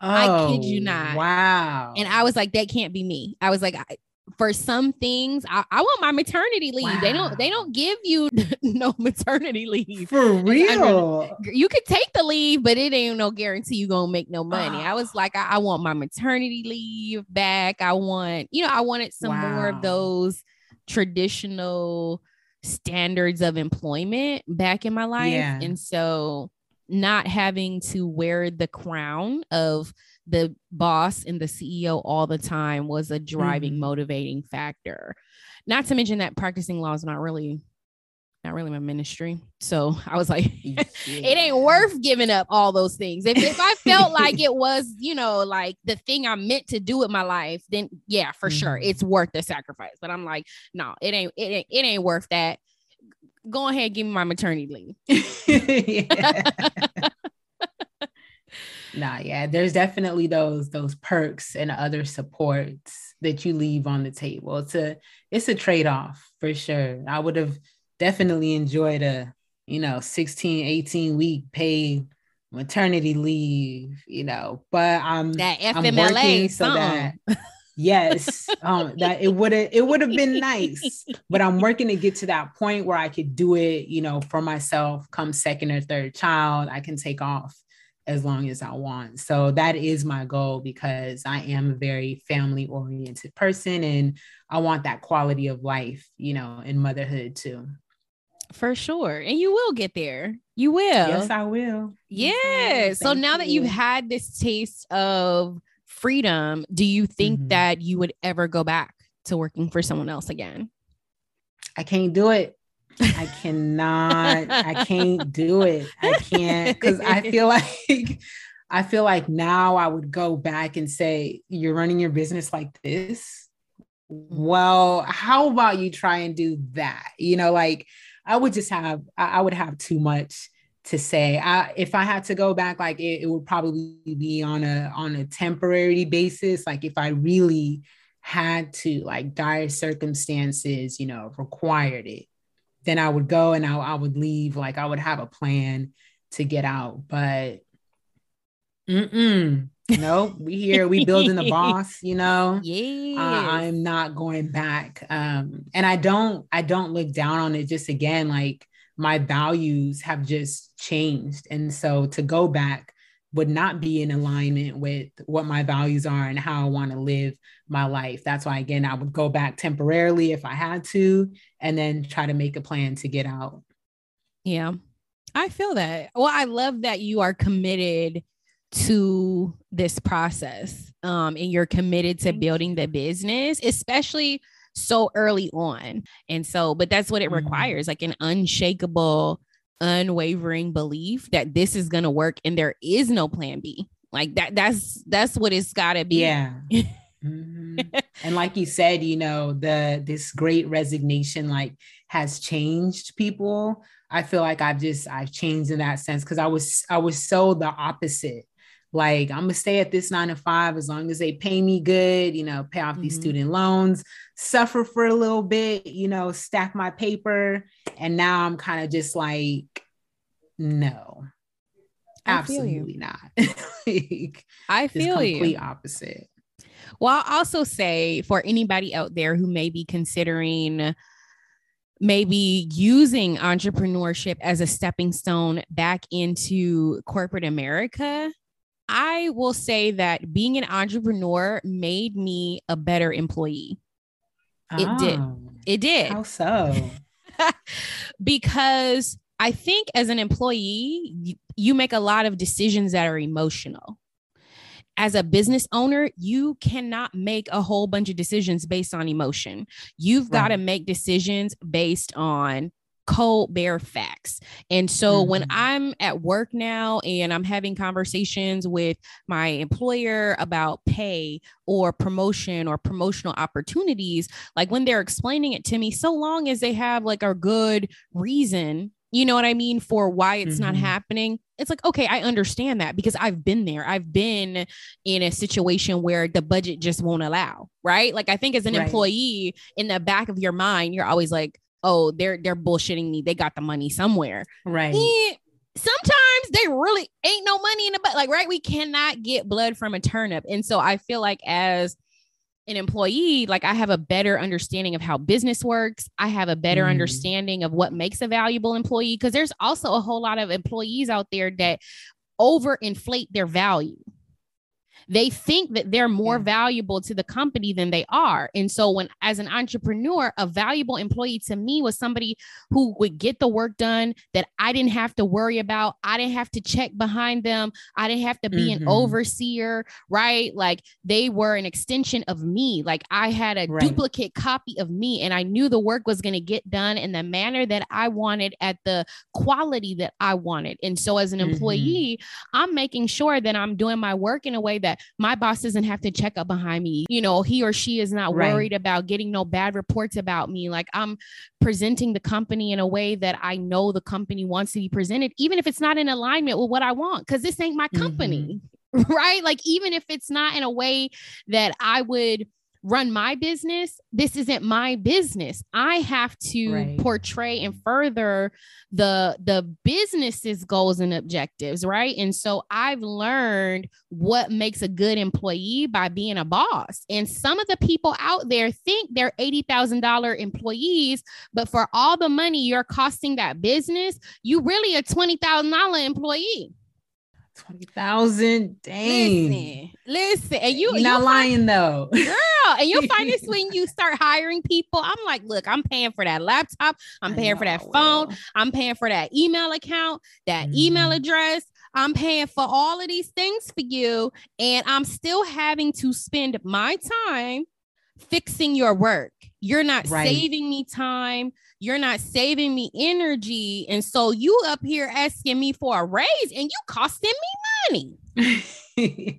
Oh, I kid you oh, not. Wow. And I was like, that can't be me. I was like, I, for some things I, I, want my maternity leave. Wow. they don't they don't give you no maternity leave. For real? you could take the leave but it ain't no guarantee you gonna make no money. I was ah. like I, I, want my maternity leave back. I want you know i wanted some wow. more of those traditional standards of employment back in my life. Yeah. and so not having to wear the crown of the boss and the CEO all the time was a driving, mm-hmm. motivating factor. Not to mention that practicing law is not really not really my ministry. So I was like, yeah. it ain't worth giving up all those things. If, if I felt like it was, you know, like the thing I meant to do with my life, then yeah, for mm-hmm. sure, it's worth the sacrifice. But I'm like, no, it ain't, it ain't, it ain't worth that. Go ahead, give me my maternity leave. Nah, yeah, there's definitely those those perks and other supports that you leave on the table. It's a it's a trade-off for sure. I would have definitely enjoyed a, you know, 16, 18 week paid maternity leave, you know, but I'm that FMLA I'm working so that yes, um, that it would have it would have been nice, but I'm working to get to that point where I could do it, you know, for myself. Come second or third child, I can take off as long as I want. So that is my goal because I am a very family oriented person and I want that quality of life, you know, in motherhood too. For sure. And you will get there. You will. Yes, I will. Yeah. so now you. that you've had this taste of freedom, do you think mm-hmm. that you would ever go back to working for someone else again? I can't do it. I cannot, I can't do it. I can't because I feel like I feel like now I would go back and say, You're running your business like this. Well, how about you try and do that? You know, like I would just have, I would have too much to say. I, if I had to go back, like it, it would probably be on a on a temporary basis. Like if I really had to, like dire circumstances, you know, required it then I would go and I, I would leave. Like I would have a plan to get out, but mm-mm, nope, we here, we building the boss, you know. Yeah. Uh, I'm not going back. Um, and I don't, I don't look down on it. Just again, like my values have just changed. And so to go back would not be in alignment with what my values are and how I want to live my life. That's why, again, I would go back temporarily if I had to, and then try to make a plan to get out. Yeah, I feel that. Well, I love that you are committed to this process um, and you're committed to building the business, especially so early on. And so, but that's what it Mhm. requires like an unshakable, unwavering belief that this is going to work and there is no plan B. Like that, that's that's what it's got to be. Yeah. Mhm. and like you said, you know, the this great resignation like has changed people. I feel like I've just I've changed in that sense because I was I was so the opposite. Like I'm gonna stay at this nine to five as long as they pay me good, you know, pay off these Mhm. student loans, suffer for a little bit, you know, stack my paper. And now I'm kind of just like, no, I absolutely not. like, I feel you. complete opposite. Well, I'll also say for anybody out there who may be considering maybe using entrepreneurship as a stepping stone back into corporate America, I will say that being an entrepreneur made me a better employee. It did. Oh, It did How so? because I think as an employee, you, you make a lot of decisions that are emotional. As a business owner, you cannot make a whole bunch of decisions based on emotion. You've got to make decisions based on cold bare facts. And so when Mhm. I'm at work now and I'm having conversations with my employer about pay or promotion or promotional opportunities, like when they're explaining it to me, so long as they have like a good reason, you know what I mean, for why it's not Mhm. happening, it's like, okay, I understand that because I've been there. I've been in a situation where the budget just won't allow, right? Like I think as an Right. employee, in the back of your mind, you're always like, oh, they're they're bullshitting me. They got the money somewhere. Right. Eh, sometimes they really ain't no money in the butt. Like, right? We cannot get blood from a turnip. And so I feel like as an employee, like I have a better understanding of how business works. I have a better Mm. understanding of what makes a valuable employee. Cause there's also a whole lot of employees out there that overinflate their value. They think that they're more Yeah. valuable to the company than they are. And so, when as an entrepreneur, a valuable employee to me was somebody who would get the work done that I didn't have to worry about. I didn't have to check behind them. I didn't have to be an Mhm. overseer, right? Like they were an extension of me. Like I had a Right. duplicate copy of me, and I knew the work was going to get done in the manner that I wanted at the quality that I wanted. And so, as an Mhm. employee, I'm making sure that I'm doing my work in a way that my boss doesn't have to check up behind me. You know, he or she is not Right. worried about getting no bad reports about me. Like I'm presenting the company in a way that I know the company wants to be presented, even if it's not in alignment with what I want, because this ain't my company. Mm-hmm. Right. Like, even if it's not in a way that I would run my business, this isn't my business. I have to Right. portray and further the the business's goals and objectives, right? And so I've learned what makes a good employee by being a boss. And some of the people out there think they're $80,000 employees, but for all the money you're costing that business, you really a $20,000 employee. 20,000. Dang. Listen, listen, and you You're not lying though. girl, and you'll find this when you start hiring people. I'm like, look, I'm paying for that laptop, I'm paying for that phone. I'm paying for that email account, that email Mhm. address. I'm paying for all of these things for you, and I'm still having to spend my time fixing your work. You're not Right. saving me time. You're not saving me energy. And so you up here asking me for a raise and you costing me money.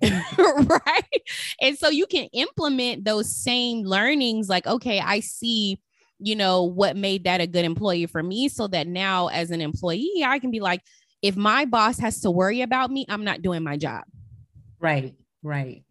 right? And so you can implement those same learnings like, okay, I see, you know, what made that a good employee for me so that now as an employee, I can be like, if my boss has to worry about me, I'm not doing my job. right, right.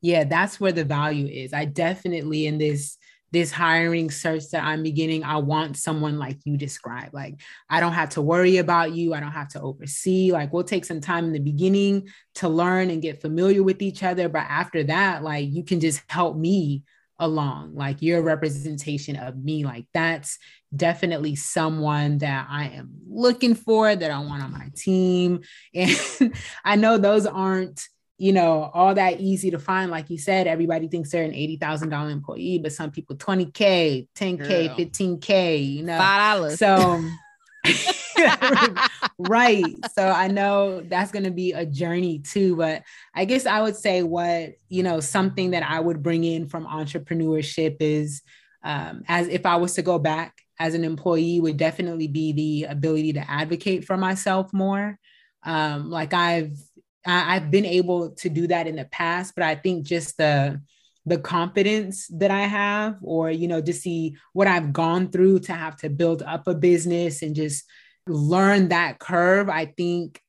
Yeah, that's where the value is. I definitely in this this hiring search that I'm beginning, I want someone like you described. Like, I don't have to worry about you. I don't have to oversee. Like, we'll take some time in the beginning to learn and get familiar with each other. But after that, like, you can just help me along. Like, you're a representation of me. Like, that's definitely someone that I am looking for, that I want on my team. And I know those aren't you know, all that easy to find. Like you said, everybody thinks they're an $80,000 employee, but some people 20K, 10K, Girl. 15K, you know. $5. So, right. So I know that's going to be a journey too. But I guess I would say what, you know, something that I would bring in from entrepreneurship is um, as if I was to go back as an employee, would definitely be the ability to advocate for myself more. Um, like I've I've been able to do that in the past, but I think just the the confidence that I have, or you know, to see what I've gone through to have to build up a business and just learn that curve, I think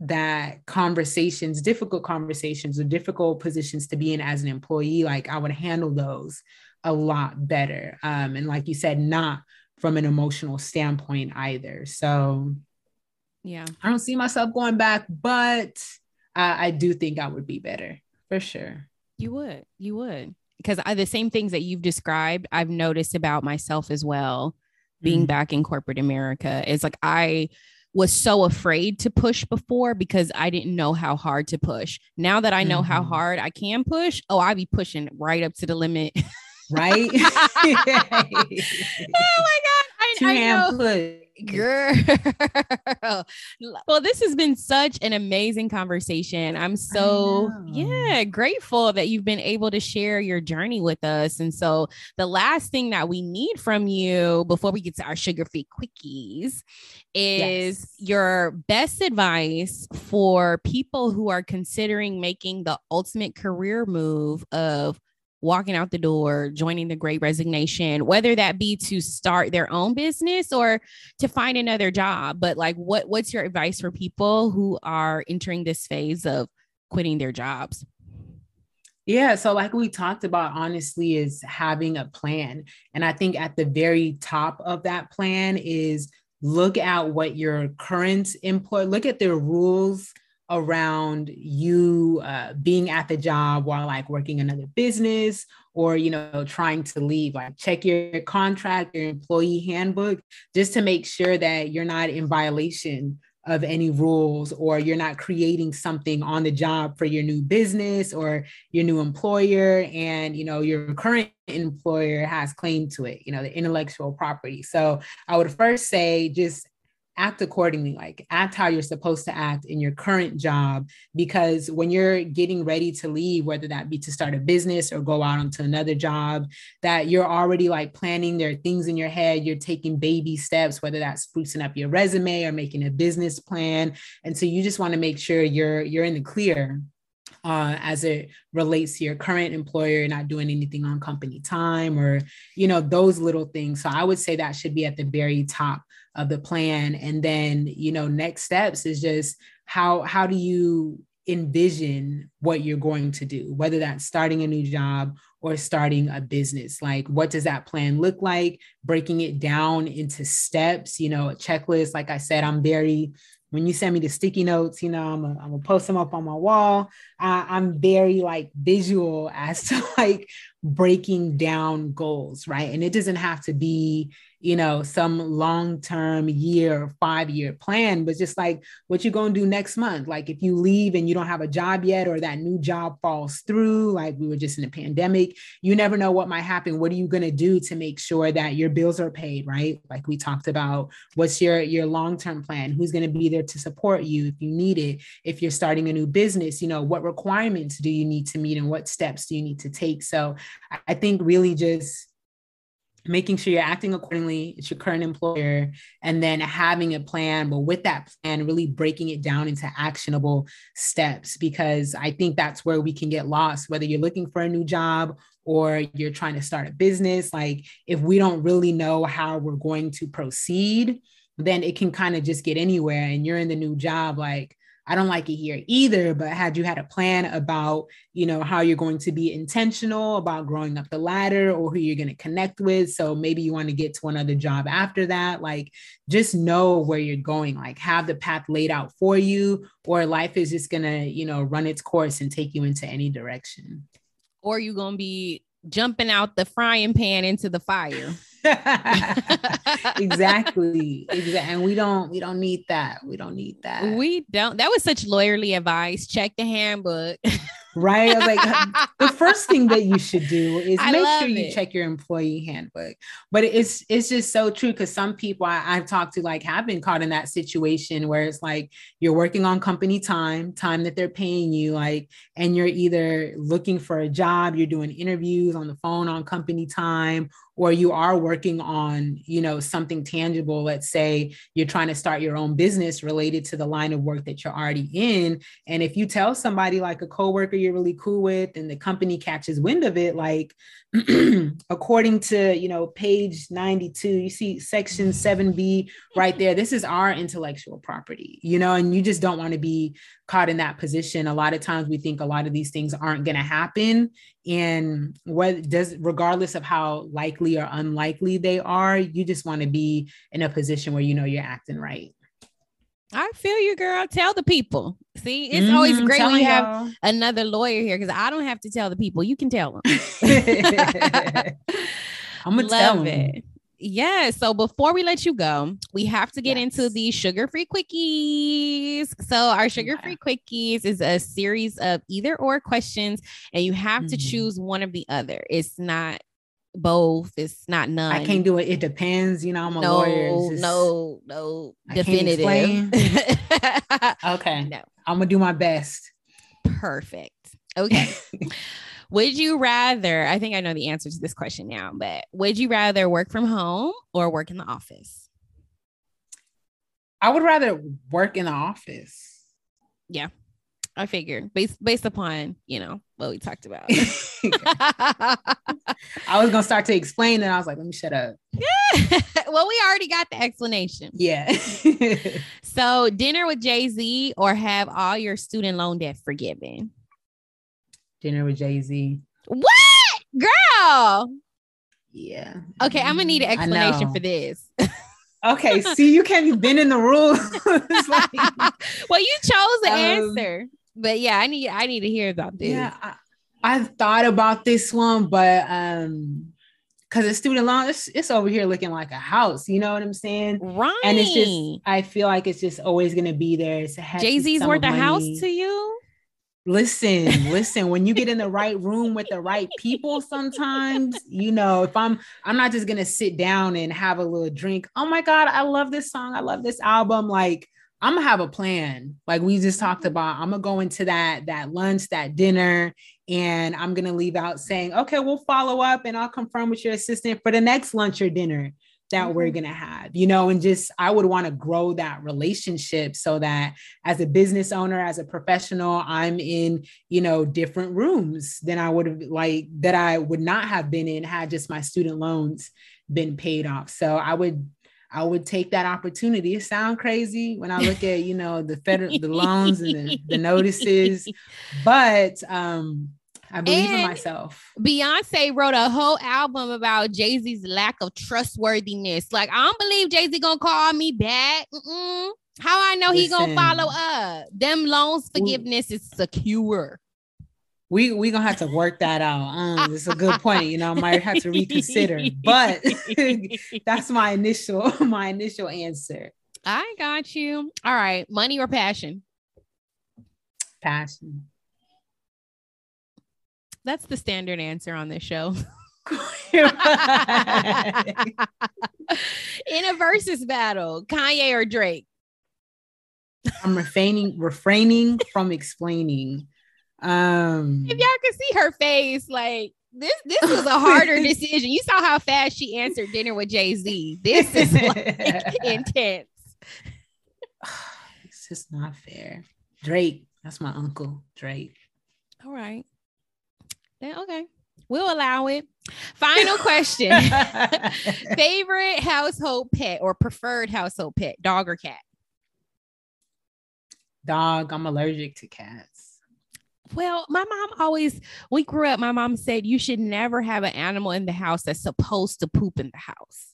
that conversations, difficult conversations, or difficult positions to be in as an employee, like I would handle those a lot better. Um, and like you said, not from an emotional standpoint either. So yeah, I don't see myself going back, but I, I do think I would be better for sure. You would, you would, because the same things that you've described, I've noticed about myself as well. Being mm-hmm. back in corporate America is like I was so afraid to push before because I didn't know how hard to push. Now that I know mm-hmm. how hard I can push, oh, I be pushing right up to the limit. right? oh my god! I, Two I hand push girl. well, this has been such an amazing conversation. I'm so, yeah, grateful that you've been able to share your journey with us. And so, the last thing that we need from you before we get to our sugar free quickies is yes. your best advice for people who are considering making the ultimate career move of walking out the door, joining the great resignation, whether that be to start their own business or to find another job. But like what what's your advice for people who are entering this phase of quitting their jobs? Yeah, so like we talked about, honestly, is having a plan. And I think at the very top of that plan is look at what your current employer, look at the rules around you uh, being at the job while like working another business or you know trying to leave like check your contract your employee handbook just to make sure that you're not in violation of any rules or you're not creating something on the job for your new business or your new employer and you know your current employer has claim to it you know the intellectual property. So i would first say just act accordingly like act how you're supposed to act in your current job because when you're getting ready to leave whether that be to start a business or go out onto another job that you're already like planning there are things in your head you're taking baby steps whether that's sprucing up your resume or making a business plan and so you just want to make sure you're you're in the clear uh, as it relates to your current employer not doing anything on company time or you know those little things. So i would say that should be at the very top of the plan. And then you know next steps is just how how do you envision what you're going to do whether that's starting a new job or starting a business? Like what does that plan look like? Breaking it down into steps you know a checklist. Like i said i'm very when you send me the sticky notes, you know, I'm gonna post them up on my wall. I'm very like visual as to like breaking down goals, right? And it doesn't have to be, you know, some long term year five year plan, but just like what you're going to do next month. Like if you leave and you don't have a job yet, or that new job falls through, like we were just in a pandemic, you never know what might happen. What are you going to do to make sure that your bills are paid, right? Like we talked about, what's your, your long term plan? Who's going to be there to support you if you need it? If you're starting a new business, you know, what requirements do you need to meet and what steps do you need to take? So I think really just making sure you're acting accordingly it's your current employer and then having a plan but with that plan really breaking it down into actionable steps because i think that's where we can get lost whether you're looking for a new job or you're trying to start a business. Like if we don't really know how we're going to proceed then it can kind of just get anywhere and you're in the new job like I don't like it here either. But had you had a plan about, you know, how you're going to be intentional about growing up the ladder or who you're going to connect with. So maybe you want to get to another job after that. Like just know where you're going, like have the path laid out for you, or life is just going to, you know, run its course and take you into any direction. Or you're going to be jumping out the frying pan into the fire. exactly. Exactly. And we don't we don't need that. We don't need that. We don't. That was such lawyerly advice. Check the handbook. right? Like, the first thing that you should do is I make sure you it. check your employee handbook. But it's it's just so true because some people I, I've talked to like have been caught in that situation where it's like you're working on company time, time that they're paying you, like, and you're either looking for a job, you're doing interviews on the phone on company time, or you are working on you know something tangible let's say you're trying to start your own business related to the line of work that you're already in. And if you tell somebody like a coworker you're really cool with and the company catches wind of it like according to you know page 92 you see section 7b right there this is our intellectual property you know and you just don't want to be caught in that position. A lot of times we think a lot of these things aren't going to happen and what does regardless of how likely or unlikely they are you just want to be in a position where you know you're acting right I feel you, girl. Tell the people. See, it's always Mhm, great when you have y'all. another lawyer here because I don't have to tell the people. You can tell them. I'm gonna tell them. it. Yeah. So before we let you go, we have to get into Yes. the sugar free quickies. So, our sugar free quickies is a series of either or questions, and you have to Mhm. choose one of the other. It's not both, it's not none. I can't do it. It depends. You know, I'm a no, lawyer. Just- no, no, I definitive. Okay. no, I'm gonna do my best. perfect. Okay. Would you rather? I think I know the answer to this question now, but would you rather work from home or work in the office? I would rather work in the office. Yeah. I figured based based upon you know what we talked about. I was gonna start to explain, and I was like, let me shut up. Yeah. well, we already got the explanation. Yeah. So, dinner with Jay Z or have all your student loan debt forgiven? Dinner with Jay Z. What, girl? Yeah. Okay, I'm gonna need an explanation for this. Okay. See, you can't be bending the rules. Like- well, you chose the Um, answer, but yeah, I need I need to hear about this. yeah. I, I've thought about this one, but um, because the student loan, it's, it's over here looking like a house. You know what I'm saying? Right. And it's just, I feel like it's just always gonna be there. It's a Jay Z's worth a house to you. Listen listen when you get in the right room with the right people sometimes you know if i'm i'm not just gonna sit down and have a little drink oh my god i love this song i love this album like i'm gonna have a plan. Like we just talked mm-hmm. about i'm gonna go into that that lunch that dinner and i'm gonna leave out saying okay we'll follow up and i'll confirm with your assistant for the next lunch or dinner that we're Mhm. going to have you know and just i would want to grow that relationship so that as a business owner as a professional i'm in you know different rooms than i would have like that i would not have been in had just my student loans been paid off so i would i would take that opportunity it sound crazy when i look at you know the federal the loans and the, the notices but um i believe in myself Beyonce wrote a whole album about Jay Z's lack of trustworthiness. Like, I don't believe Jay Z gonna call me back. Mm-mm. How I know he gonna follow up? Them loans forgiveness is secure. we we gonna have to work that out. Um, it's a good point. You know, I might have to reconsider, but that's my initial my initial answer. I got you. All right, money or passion? Passion. That's the standard answer on this show. In a versus battle, Kanye or Drake? I'm refraining refraining from explaining. Um, If y'all could see her face, like this, this was a harder decision. You saw how fast she answered dinner with Jay Z. This is like intense. it's just not fair. Drake, that's my uncle. Drake. All right. Then okay. We'll allow it. Final question. Favorite household pet or preferred household pet, dog or cat? dog. I'm allergic to cats. Well, my mom always, we grew up, my mom said you should never have an animal in the house that's supposed to poop in the house.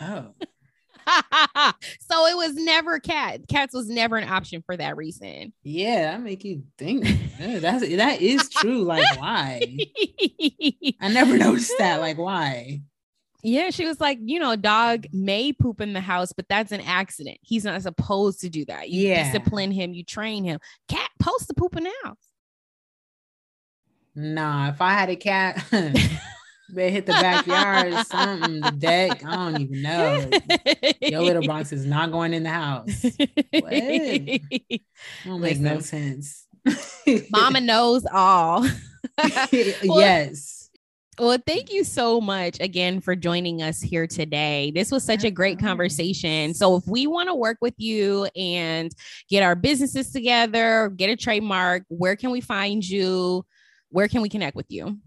Oh. so it was never cat. Cats was never an option for that reason. Yeah, that make you think. That's that is true. Like, why? I never noticed that. Like, why? Yeah, she was like, you know, dog may poop in the house, but that's an accident. He's not supposed to do that. You Yeah. discipline him, you train him. Cat supposed to poop in the house. Nah, if I had a cat, they hit the backyard or something, the deck. I don't even know. Your little box is not going in the house. What? Don't make no sense. Mama knows all. yes. Well, thank you so much again for joining us here today. This was such a great conversation. So, if we want to work with you and get our businesses together, get a trademark, where can we find you? Where can we connect with you?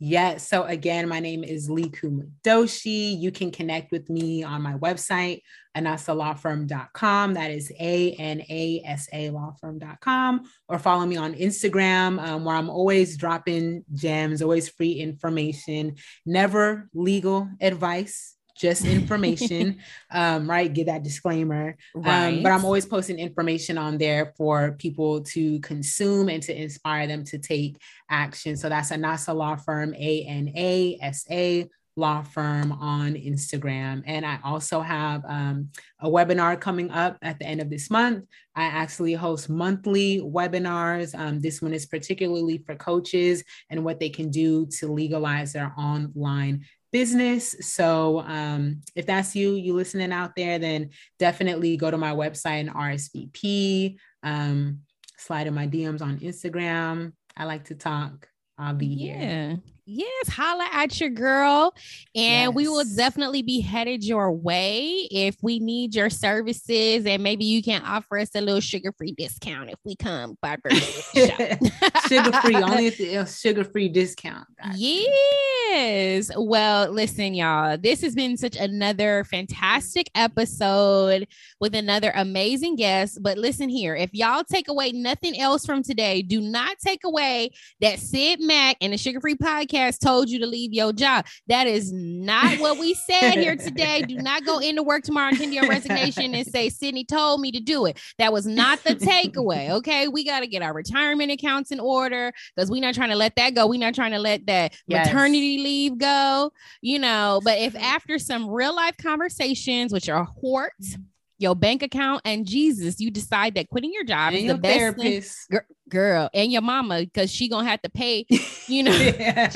Yes. So again, my name is Liku Madoshi. You can connect with me on my website, anasalawfirm.com. That is A N A S A lawfirm.com. Or follow me on Instagram, um, where I'm always dropping gems, always free information, never legal advice. Just information, um, right? Give that disclaimer. Um, but I'm always posting information on there for people to consume and to inspire them to take action. So that's Anasa Law Firm, A N A S A Law Firm on Instagram. And I also have um, a webinar coming up at the end of this month. I actually host monthly webinars. Um, this one is particularly for coaches and what they can do to legalize their online business. So um, if that's you, you listening out there, then definitely go to my website and RSVP. Um, slide in my DMs on Instagram. I like to talk. I'll be here. Yes, holla at your girl. And we will definitely be headed your way if we need your services. And maybe you can offer us a little sugar free discount if we come by birthday. sugar free, only it's sugar free discount. Gotcha. Yes. Well, listen, y'all, this has been such another fantastic episode with another amazing guest. But listen here, if y'all take away nothing else from today, do not take away that Syd Mack and the Sugar Free Podcast told you to leave your job. That is not what we said here today. Do not go into work tomorrow and tender your resignation and say, Sydney told me to do it. That was not the takeaway. Okay. We got to get our retirement accounts in order because we're not trying to let that go. We're not trying to let that Yes. maternity leave go, you know. But if mm-hmm. after some real life conversations with your hort, mm-hmm. your bank account, and Jesus, you decide that quitting your job And is your the best thing, therapist. Girl, and your mama, because she gonna have to pay, you know,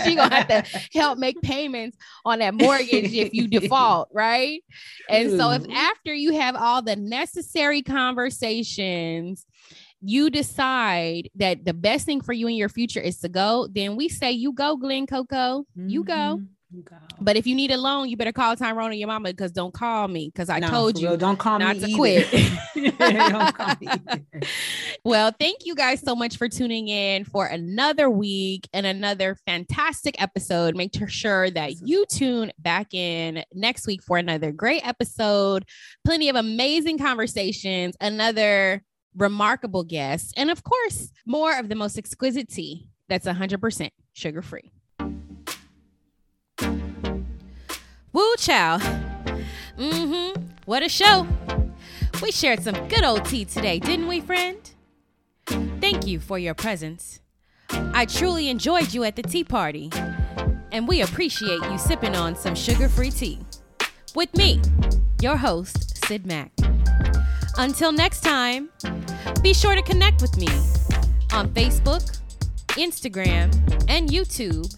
she gonna have to help make payments on that mortgage if you default, right? And so if after you have all the necessary conversations, you decide that the best thing for you in your future is to go, then we say you go, glenn Coco. You go. Mhm. You go. But if you need a loan, you better call Tyrone or your mama because don't call me because I Nah, told you real, don't call not me to either. quit. don't call me. Well, thank you guys so much for tuning in for another week and another fantastic episode. Make sure that you tune back in next week for another great episode, plenty of amazing conversations, another remarkable guest, and of course, more of the most exquisite tea that's 100% sugar free. Woo chow. Mm-hmm. What a show. We shared some good old tea today, didn't we, friend? Thank you for your presence. I truly enjoyed you at the tea party, and we appreciate you sipping on some sugar free tea. With me, your host, Syd Mack. Until next time, be sure to connect with me on Facebook, Instagram, and YouTube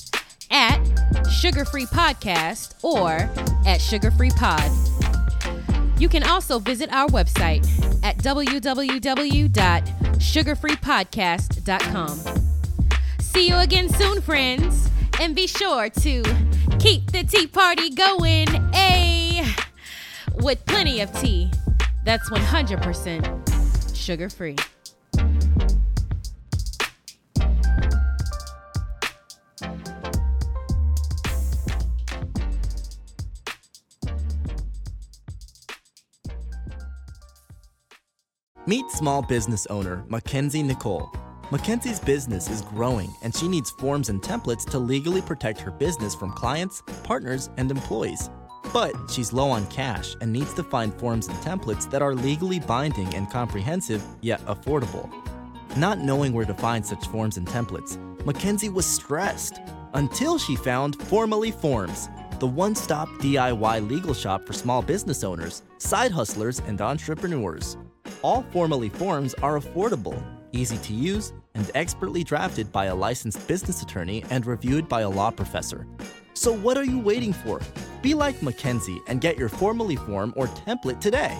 at Sugar Free Podcast or at Sugar Free Pod. You can also visit our website at www.sugarfreepodcast.com. See you again soon, friends, and be sure to keep the tea party going, a with plenty of tea that's 100% sugar free. Meet small business owner Mackenzie Nicole. Mackenzie's business is growing and she needs forms and templates to legally protect her business from clients, partners, and employees. But she's low on cash and needs to find forms and templates that are legally binding and comprehensive, yet affordable. Not knowing where to find such forms and templates, Mackenzie was stressed until she found Formally Forms, the one stop DIY legal shop for small business owners, side hustlers, and entrepreneurs. All Formally Forms are affordable, easy to use, and expertly drafted by a licensed business attorney and reviewed by a law professor. So, what are you waiting for? Be like Mackenzie and get your Formally Form or template today.